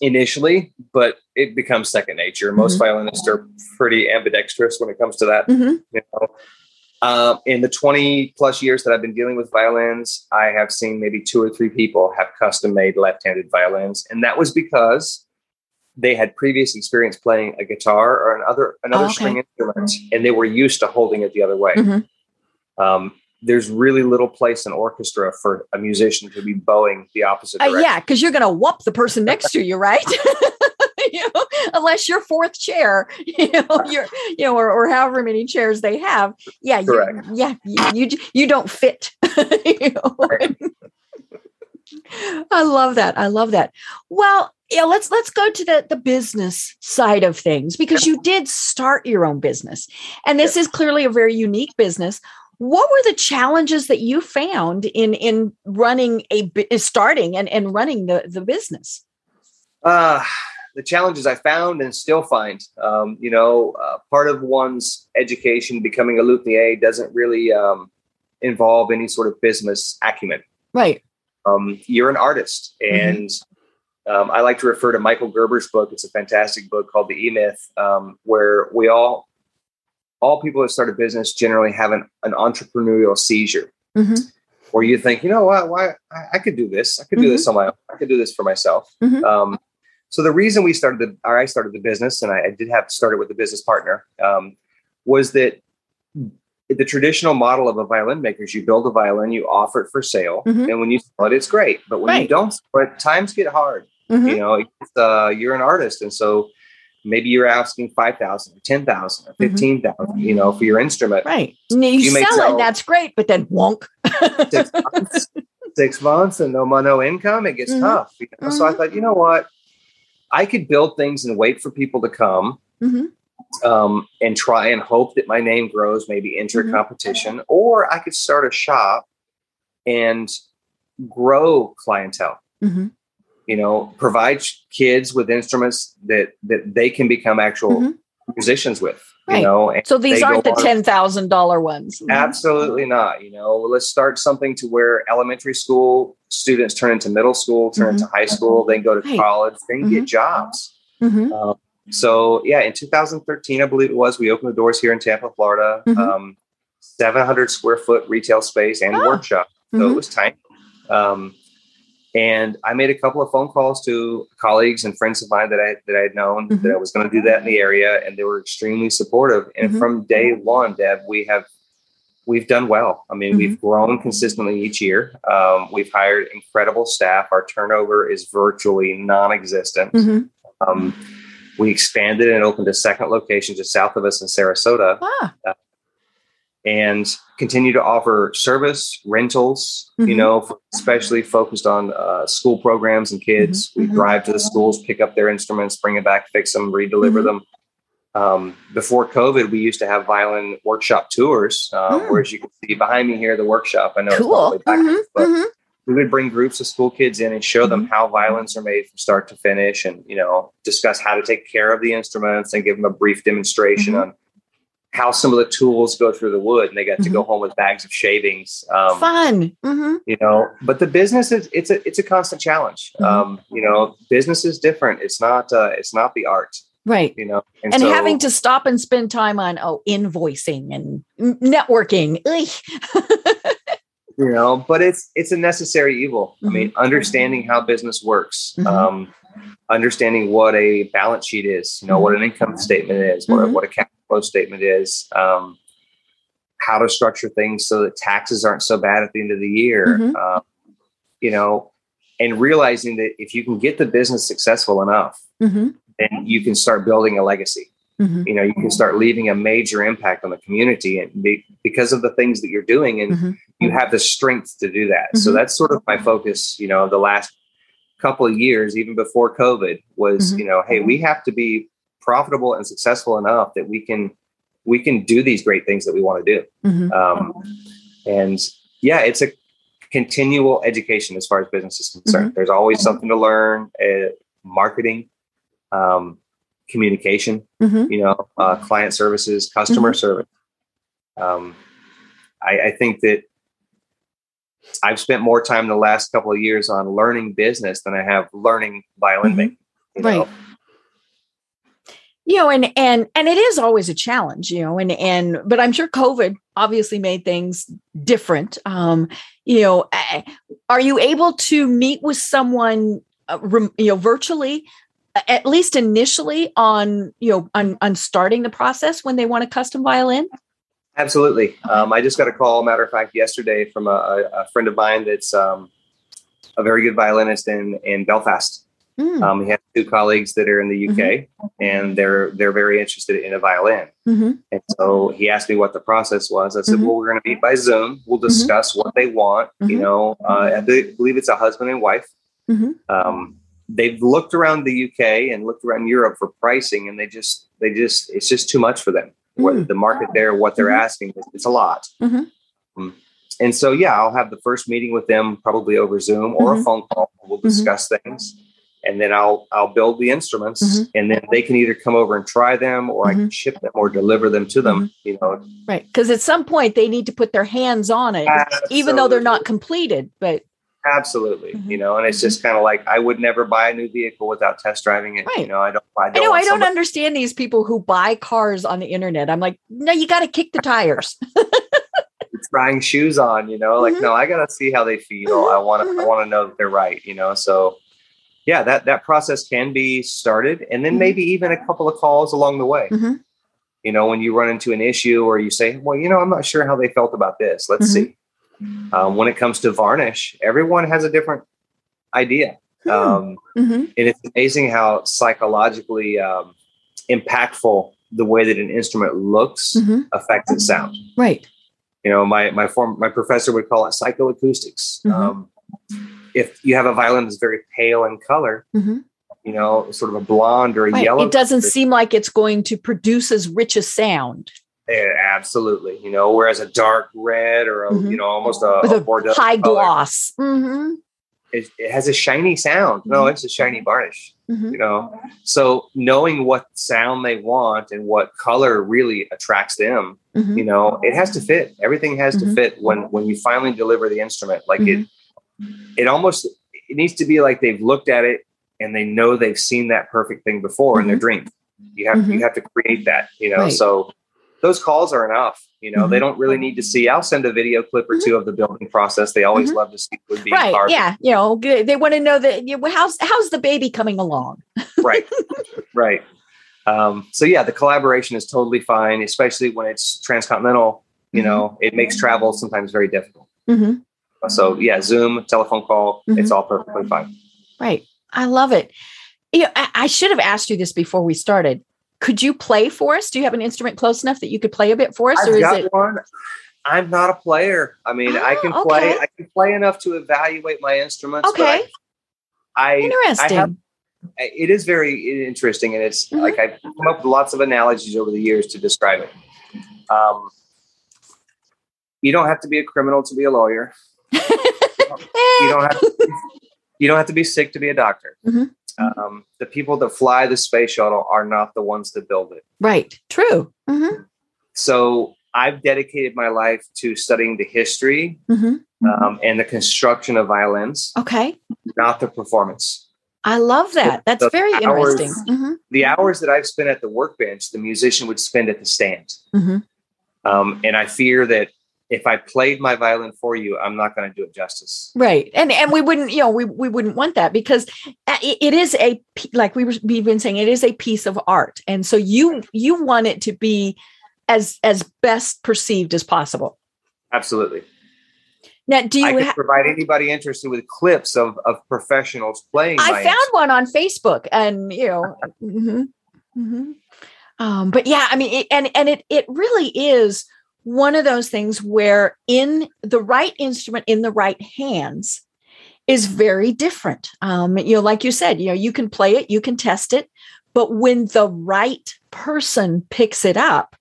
initially, but it becomes second nature. Most Mhm. violinists are pretty ambidextrous when it comes to that. Mhm. You know, um, in the 20 plus years that I've been dealing with violins, I have seen maybe two or three people have custom made left handed violins. And that was because they had previous experience playing a guitar or another another Oh, okay. string instrument, and they were used to holding it the other way. Mhm. Um, there's really little place in orchestra for a musician to be bowing the opposite Uh, yeah, because you're going to whoop the person next to you, right? [laughs] you know, unless you're fourth chair, [laughs] you know, you're, you know, or, or however many chairs they have. Yeah, you, yeah, you, you you don't fit. [laughs] you know? I love that. I love that. Well, yeah, let's let's go to the the business side of things because you did start your own business, and this is clearly a very unique business. What were the challenges that you found in in running a starting and and running the the business? Uh, the challenges I found and still find, um, you know, uh, part of one's education, becoming a luthier, doesn't really um, involve any sort of business acumen. Right. Um, you're an artist, and um, I like to refer to Michael Gerber's book. It's a fantastic book called The E Myth, um, where we all, all people that start a business generally have an, an entrepreneurial seizure, Mhm. where you think, you know what, why I, I could do this. I could do this on my own. I could do this for myself. Mhm. Um, so the reason we started the, or I started the business, and I, I did have to start it with a business partner, um, was that the traditional model of a violin maker is you build a violin, you offer it for sale, Mhm. and when you sell it, it's great. But when you don't, it, times get hard. Mhm. You know, it's, uh, you're an artist, and so maybe you're asking 5000 or 10000 or 15000 mm-hmm. you know for your instrument right you, you sell it that's great but then wonk six, [laughs] months, six months and no no income it gets mm-hmm. tough you know? mm-hmm. so i thought you know what i could build things and wait for people to come mm-hmm. um, and try and hope that my name grows maybe enter mm-hmm. competition or i could start a shop and grow clientele mm-hmm you know provide kids with instruments that that they can become actual mm-hmm. musicians with right. you know so these aren't the $10000 ones mm-hmm. absolutely not you know let's start something to where elementary school students turn into middle school turn mm-hmm. into high school then go to right. college then get mm-hmm. jobs mm-hmm. um, so yeah in 2013 i believe it was we opened the doors here in tampa florida mm-hmm. um, 700 square foot retail space and oh. workshop so it was tiny um, and I made a couple of phone calls to colleagues and friends of mine that I that I had known mm-hmm. that I was going to do that in the area, and they were extremely supportive. And mm-hmm. from day one, Deb, we have we've done well. I mean, mm-hmm. we've grown consistently each year. Um, we've hired incredible staff. Our turnover is virtually non-existent. Mm-hmm. Um, we expanded and opened a second location just south of us in Sarasota. Ah. Uh, and continue to offer service rentals mm-hmm. you know especially focused on uh, school programs and kids mm-hmm. we mm-hmm. drive to the schools pick up their instruments bring it back fix them redeliver mm-hmm. them um, before covid we used to have violin workshop tours um, mm. where as you can see behind me here the workshop i know cool. back, mm-hmm. but mm-hmm. we would bring groups of school kids in and show them how violins are made from start to finish and you know discuss how to take care of the instruments and give them a brief demonstration on how some of the tools go through the wood and they got to mm-hmm. go home with bags of shavings um, fun mm-hmm. you know but the business is it's a it's a constant challenge mm-hmm. um, you know business is different it's not uh, it's not the art right you know and, and so, having to stop and spend time on oh invoicing and networking [laughs] you know but it's it's a necessary evil i mean mm-hmm. understanding how business works mm-hmm. um, understanding what a balance sheet is you know what an income statement is what, what a cash flow statement is, um, how to structure things so that taxes aren't so bad at the end of the year. Mm-hmm. Uh, you know, and realizing that if you can get the business successful enough, mm-hmm. then you can start building a legacy. Mm-hmm. You know, you can start leaving a major impact on the community, and be, because of the things that you're doing, and mm-hmm. you have the strength to do that. So mm-hmm. that's sort of my focus. You know, the last couple of years, even before COVID, was mm-hmm. you know, hey, we have to be profitable and successful enough that we can we can do these great things that we want to do. Mm-hmm. Um, and yeah, it's a continual education as far as business is concerned. Mm-hmm. There's always something to learn. Uh, marketing, um, communication, mm-hmm. you know, uh, client services, customer mm-hmm. service. Um, I, I, think that I've spent more time the last couple of years on learning business than I have learning violin mm-hmm. making. right. Know? You know and and and it is always a challenge you know and and but i'm sure covid obviously made things different um you know are you able to meet with someone uh, you know virtually at least initially on you know on on starting the process when they want a custom violin? Absolutely. Um, i just got a call matter of fact yesterday from a, a friend of mine that's um, a very good violinist in in belfast. Mm. Um, he has two colleagues that are in the UK, mm-hmm. and they're they're very interested in a violin. Mm-hmm. And so he asked me what the process was. I said, mm-hmm. "Well, we're going to meet by Zoom. We'll mm-hmm. discuss what they want. You mm-hmm. know, uh, I believe it's a husband and wife. Mm-hmm. Um, they've looked around the UK and looked around Europe for pricing, and they just they just it's just too much for them. What mm. the market there, what they're asking, it's a lot." Um, and so, yeah, I'll have the first meeting with them probably over Zoom or a phone call. We'll discuss things and then I'll I'll build the instruments, mm-hmm. and then they can either come over and try them, or mm-hmm. I can ship them or deliver them to them. Mm-hmm. You know, right? Because at some point they need to put their hands on it, Absolutely. even though they're not completed. But Absolutely, mm-hmm. you know, and it's just mm-hmm. kind of like I would never buy a new vehicle without test driving it. Right. You know, I don't. I, don't I know. I don't somebody- understand these people who buy cars on the internet. I'm like, no, you got to kick the tires. trying shoes on, you know, like mm-hmm. no, I got to see how they feel. I want to. I want to know that they're right. You know, so yeah, that that process can be started, and then mm-hmm. maybe even a couple of calls along the way. Mm-hmm. You know, when you run into an issue or you say, "Well, you know, I'm not sure how they felt about this. Let's mm-hmm. see." Um, when it comes to varnish, everyone has a different idea, hmm. um, mm-hmm. and it's amazing how psychologically um, impactful the way that an instrument looks Mm-hmm. affects its sound. Right. You know, my my form my professor would call it psychoacoustics. Mhm. Um, if you have a violin that's very pale in color, Mhm. you know, sort of a blonde or a Right. yellow, It doesn't seem like it's going to produce as rich a sound Eh, absolutely. You know, whereas a dark red or a Mhm. you know almost a, with a a Bordeaux high color, gloss. Mm-hmm. It, it has a shiny sound. No, Mhm. it's a shiny varnish. Mm-hmm. You know, so knowing what sound they want and what color really attracts them, Mm-hmm. you know, it has to fit. Everything has to fit when when you finally deliver the instrument. Like Mm-hmm. it, it almost it needs to be like they've looked at it and they know they've seen that perfect thing before in their dream. You have Mhm. you have to create that. You know, Right. so those calls are enough. You know, they don't really need to see. I'll send a video clip or two of the building process. They always Mhm. love to see would be Right. carved. Yeah. You know, they want to know that you, how's how's the baby coming along. right [laughs] right um, so yeah the collaboration is totally fine especially when it's transcontinental you Mm-hmm. know it makes travel sometimes very difficult Mm-hmm. So yeah zoom telephone call it's all perfectly fine Right. I love it. You know, I, I should have asked you this before we started. Could you play for us? Do you have an instrument close enough that you could play a bit for us, i've or is got it? one i'm not a player i mean i Oh, can play okay. i can play enough to evaluate my instruments Okay. I, I Interesting. I have, it is very interesting and it's Mhm. like i've come up with lots of analogies over the years to describe it um, you don't have to be a criminal to be a lawyer you don't have to, [laughs] you don't have to be sick to be a doctor. Mhm. Um, the people that fly the space shuttle are not the ones that build it. right. True. Mm-hmm. So I've dedicated my life to studying the history Mm-hmm. um, and the construction of violins, Okay. not the performance. I love that. That's The very hours- interesting. Mm-hmm. The hours that I've spent at the workbench, the musician would spend at the stand. Mm-hmm. Um, and I fear that if I played my violin for you, I'm not going to do it justice. Right. And and we wouldn't, you know, we, we wouldn't want that because uh, it, it is a like we were we've been saying, it is a piece of art. And so you you want it to be as as best perceived as possible. Absolutely. Now, do I you can ha- provide anybody interested with clips of, of professionals playing. I found one on Facebook, and you know, [laughs] mhm, mhm. Um, but yeah, I mean, it, and and it it really is one of those things where in the right instrument in the right hands is very different. Um, you know, like you said, you know, you can play it, you can test it, but when the right person picks it up,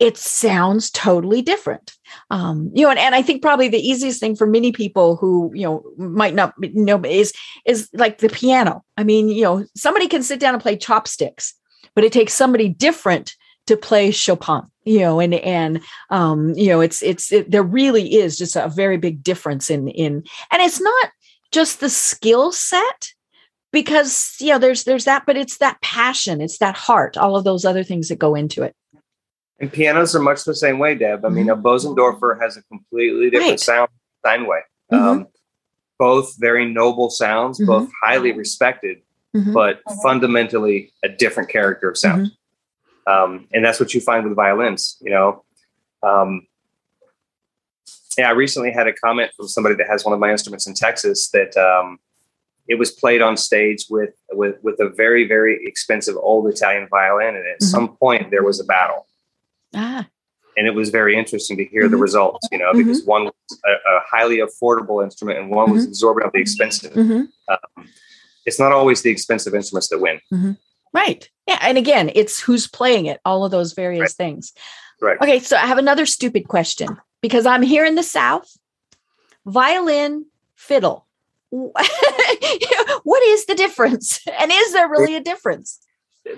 it sounds totally different. Um, you know, and, and I think probably the easiest thing for many people who, you know, might not know is is like the piano. I mean, you know, somebody can sit down and play chopsticks, but it takes somebody different to play Chopin, you know, and and um, you know, it's it's it, there really is just a very big difference in in and it's not just the skill set because you know there's there's that but it's that passion it's that heart all of those other things that go into it And pianos are much the same way, Deb. I mean, a Bosendorfer has a completely different Right. sound Steinway. Mhm. Um, both very noble sounds, Mhm. both highly respected, Mhm. but fundamentally a different character of sound. Um, and that's what you find with violins, you know. Um, yeah, I recently had a comment from somebody that has one of my instruments in Texas that um, it was played on stage with with with a very very expensive old Italian violin, and at Mhm. some point there was a battle ah and it was very interesting to hear the Mhm. results, you know, Mhm. because one was a, a highly affordable instrument and one was exorbitantly expensive. mhm. Um, it's not always the expensive instruments that win. Right yeah and again it's who's playing it all of those various things Right. okay so i have another stupid question because i'm here in the south violin fiddle [laughs] what is the difference [laughs] and is there really a difference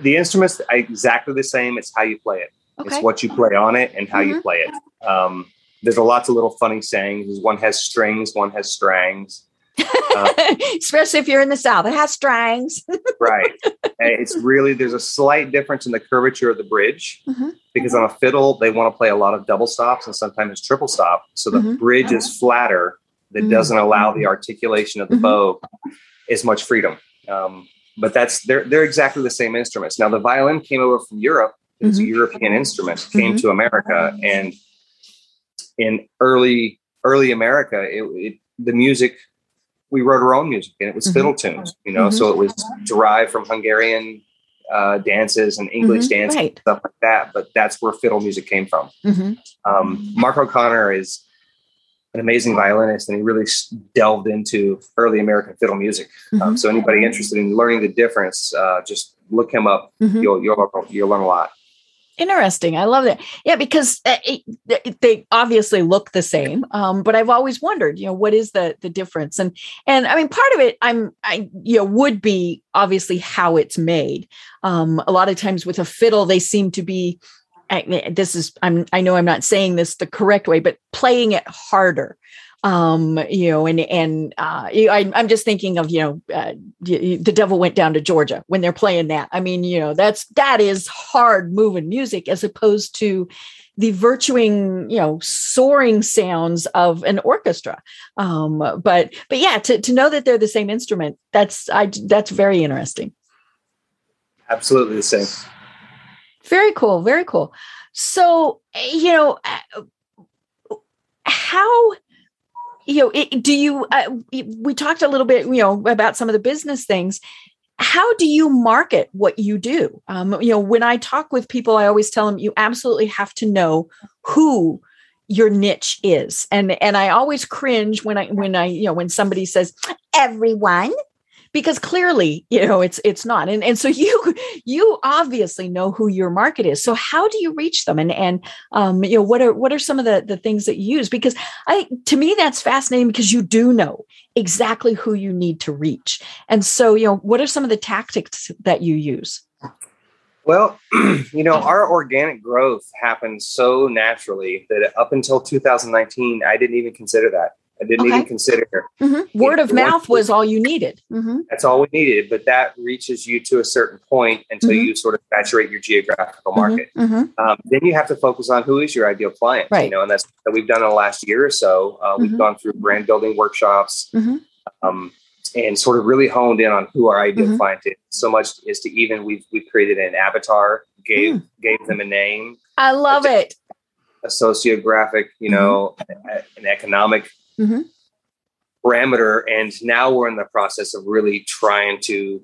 The instruments are exactly the same. It's how you play it. okay It's what you play on it and how you Mhm. play it. Um, there's a lots of little funny sayings. One has strings, one has strangs. Uh, [laughs] especially if you're in the south it has strings [laughs] Right. And it's really there's a slight difference in the curvature of the bridge Mhm. because on a fiddle they want to play a lot of double stops and sometimes triple stop. So the Mhm. bridge is flatter that Mhm. doesn't allow the articulation of the Mhm. bow as much freedom. Um, but that's they're they're exactly the same instruments. Now the violin came over from Europe. It's a. European instrument. Came to America and in early early America, it, it the music we wrote our own music and it was Mhm. fiddle tunes, you know, Mhm. so it was derived from Hungarian uh, dances and English Mhm, dances right. and stuff like that. But that's where fiddle music came from. Mhm. Um, Mark O'Connor is an amazing violinist, and he really s- delved into early American fiddle music. Um, Mhm. so anybody interested in learning the difference, uh, just look him up. Mhm. You'll you'll you'll learn a lot. Interesting. I love that. Yeah, because uh, they obviously look the same, um, but I've always wondered, you know, what is the the difference? And and I mean, part of it, I'm, I you know, would be obviously how it's made. Um, a lot of times with a fiddle, they seem to be. I, this is I'm I know I'm not saying this the correct way, but playing it harder. Um, you know, and and uh, I, I'm just thinking of you know, uh, the devil went down to Georgia when they're playing that. I mean, you know, that's that is hard moving music as opposed to the virtuing, you know, soaring sounds of an orchestra. Um, but but yeah, to to know that they're the same instrument, that's I that's very interesting. Absolutely the same. Very cool. Very cool. So, eh, you know, uh, how, you know, it, do you, uh, we talked a little bit, you know, about some of the business things. How do you market what you do? Um, you know, when I talk with people, I always tell them you absolutely have to know who your niche is. And and I always cringe when I when I, you know, when somebody says everyone because clearly you know it's it's not. And and so you [laughs] you obviously know who your market is. So how do you reach them? And and um you know what are what are some of the the things that you use? Because i to me that's fascinating because you do know exactly who you need to reach. And so you know what are some of the tactics that you use? Well, [clears throat] you know, our organic growth happened so naturally that up until 2019, I didn't even consider that. I didn't Okay. even consider Mhm. word of If you want mouth was all you needed Mhm. that's all we needed. But that reaches you to a certain point until Mhm. you sort of saturate your geographical Mhm. market. Mhm. Um, then you have to focus on who is your ideal client. Right. You know, and that's what we've done in the last year or so. Uh, we've Mhm. gone through brand building workshops um, and sort of really honed in on who our ideal client is. So much is to even we've we've created an avatar, gave Mm. gave them a name, i love it a sociographic, you know, a- an economic Mhm. parameter, and now we're in the process of really trying to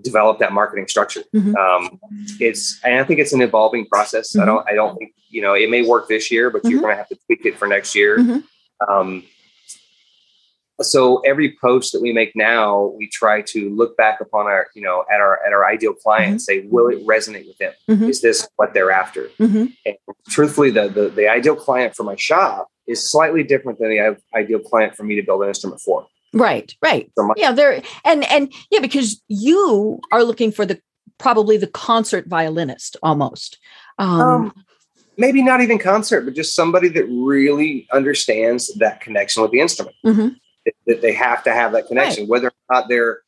develop that marketing structure. Mhm. Um, it's and I think it's an evolving process. I Mhm. don't I don't think you know it may work this year, but you're Mhm. going to have to tweak it for next year. Mhm. Um, so every post that we make now, we try to look back upon our you know at our at our ideal client and say, will it resonate with them? Mhm. Is this what they're after? And truthfully, the, the the ideal client for my shop is slightly different than the ideal client for me to build an instrument for. right right So my, yeah there and and yeah because you are looking for the probably the concert violinist almost um, um, maybe not even concert, but just somebody that really understands that connection with the instrument. mhm. That, that they have to have that connection, whether or not they're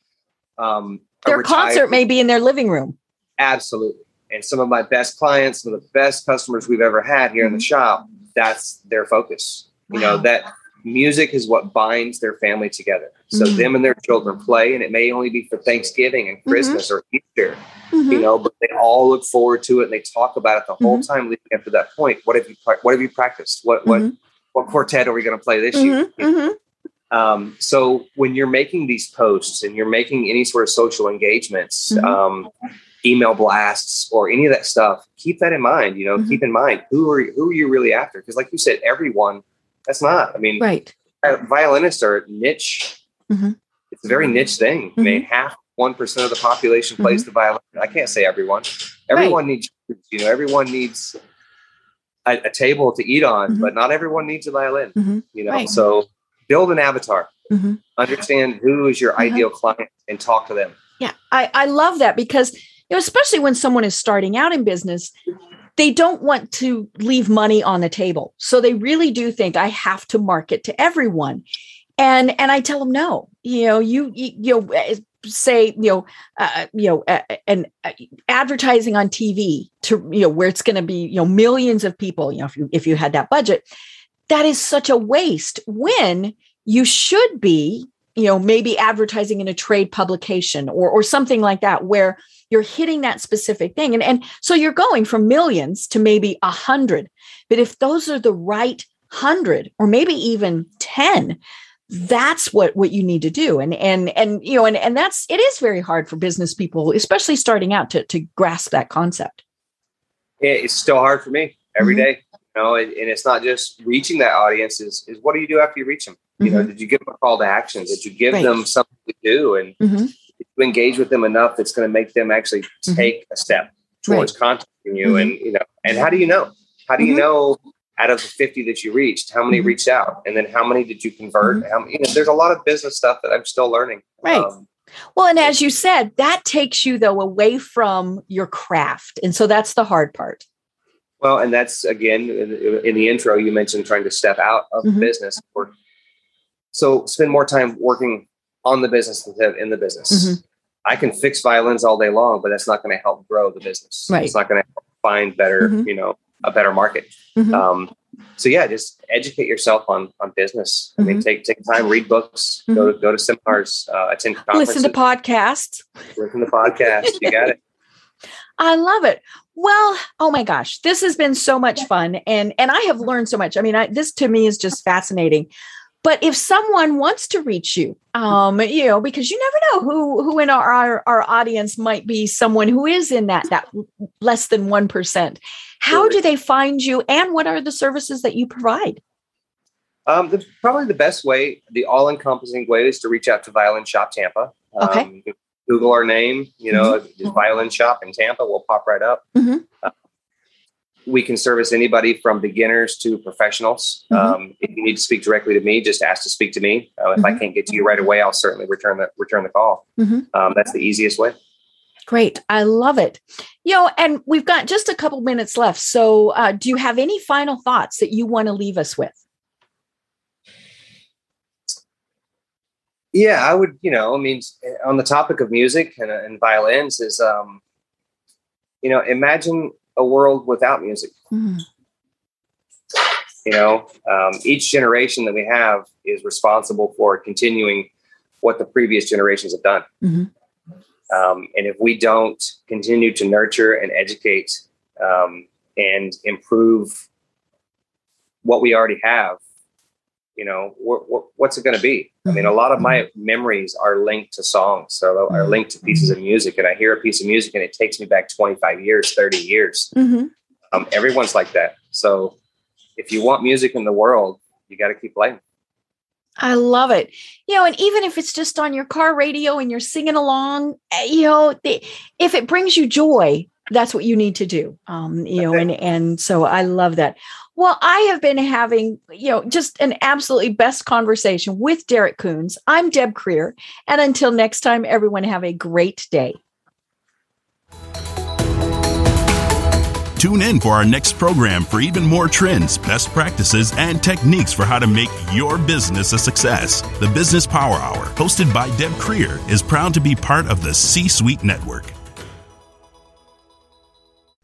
um, their retired- concert may be in their living room absolutely. And some of my best clients, some of the best customers we've ever had here in the shop, that's their focus. You know that music is what binds their family together. So Mhm. them and their children play, and it may only be for Thanksgiving and Christmas or Easter, Mhm. you know, but they all look forward to it and they talk about it the whole time leading up to that point. What have you what have you practiced? What what Mhm. what quartet are we going to play this year? Um, so when you're making these posts and you're making any sort of social engagements, um, email blasts or any of that stuff, keep that in mind. You know, Mhm. keep in mind who are who are you really after? Because like you said, everyone. That's not. I mean, right uh, violinists are niche. Mhm. It's a very niche thing. I mean, half one percent of the population plays the violin. I can't say everyone. Everyone needs. You know, everyone needs a, a table to eat on, Mhm. but not everyone needs a violin. You know, Right. so build an avatar. Understand who is your ideal client and talk to them. Yeah, I, I love that because know, especially when someone is starting out in business, they don't want to leave money on the table. So they really do think I have to market to everyone. And and I tell them no. You know, you you, know eh, say you know uh, you know uh, and uh, advertising on TV to you know where it's going to be you know millions of people. You know, if you if you had that budget, that is such a waste when you should be you know maybe advertising in a trade publication or or something like that where you're hitting that specific thing and and so you're going from millions to maybe a hundred but if those are the right hundred or maybe even 10 that's what what you need to do and and and you know and and that's it is very hard for business people especially starting out to to grasp that concept it's still hard for me every mm-hmm. day. you know and, and, it's not just reaching that audience is, is what do you do after you reach them mm-hmm. you know mm-hmm. did you give them a call to action did you give right. them something to do and mm-hmm. you engage with them enough that's going to make them actually mm-hmm. take a step towards right. contacting you and you know and how do you know how do you know out of the 50 that you reached, how many mm-hmm. reached out? And then how many did you convert? Mm-hmm. How, you know, there's a lot of business stuff that I'm still learning. Right. Um, well, and as you said, that takes you though away from your craft. And so that's the hard part. Well, and that's again in, in the intro, you mentioned trying to step out of mm-hmm. business or so spend more time working on the business than in the business. Mm-hmm. I can fix violins all day long, but that's not going to help grow the business. Right. It's not going to find better, mm-hmm. you know, a better market. Mm-hmm. Um, so yeah, just educate yourself on on business. Mm-hmm. I mean, mm-hmm. take take time, read books, mm-hmm. go to go to seminars, uh, attend conferences, listen to podcasts, listen to podcasts. You got it. [laughs] I love it. Well, oh my gosh, this has been so much fun, and and I have learned so much. I mean, I, this to me is just fascinating. But if someone wants to reach you, um, you know, because you never know who who in our, our, our audience might be someone who is in that that less than one percent. How do they find you, and what are the services that you provide? Um, the, probably the best way, the all-encompassing way, is to reach out to Violin Shop Tampa. Okay. Um, Google our name, you know, mm-hmm. Violin Shop in Tampa, we'll pop right up. Mm-hmm. Uh, we can service anybody from beginners to professionals. Mm-hmm. Um, if you need to speak directly to me, just ask to speak to me. Uh, if I mm-hmm. can't get to you right away, I'll certainly return the return the call. Mm-hmm. Um, that's the easiest way. Great. I love it. You know, and we've got just a couple minutes left. So, uh, do you have any final thoughts that you want to leave us with? Yeah, I would, you know, I mean, on the topic of music and, and violins is, um, you know, imagine a world without music. Mm-hmm. You know, um, each generation that we have is responsible for continuing what the previous generations have done. Mm-hmm. Um, and if we don't continue to nurture and educate um, and improve what we already have, you know, what's it going to be? I mean, a lot of my mm-hmm. memories are linked to songs, so are mm-hmm. linked to pieces of music. And I hear a piece of music and it takes me back 25 years, 30 years. Mm-hmm. Um, everyone's like that. So if you want music in the world, you got to keep playing. I love it. You know, and even if it's just on your car radio and you're singing along, eh, you know, if it brings you joy, that's what you need to do. Um, you know, and and so I love that. Well, I have been having, you know, just an absolutely best conversation with Dereck Coons. I'm Deb Krier And until next time, everyone have a great day. Tune in for our next program for even more trends, best practices, and techniques for how to make your business a success. The Business Power Hour, hosted by Deb Krier is proud to be part of the C Suite Network.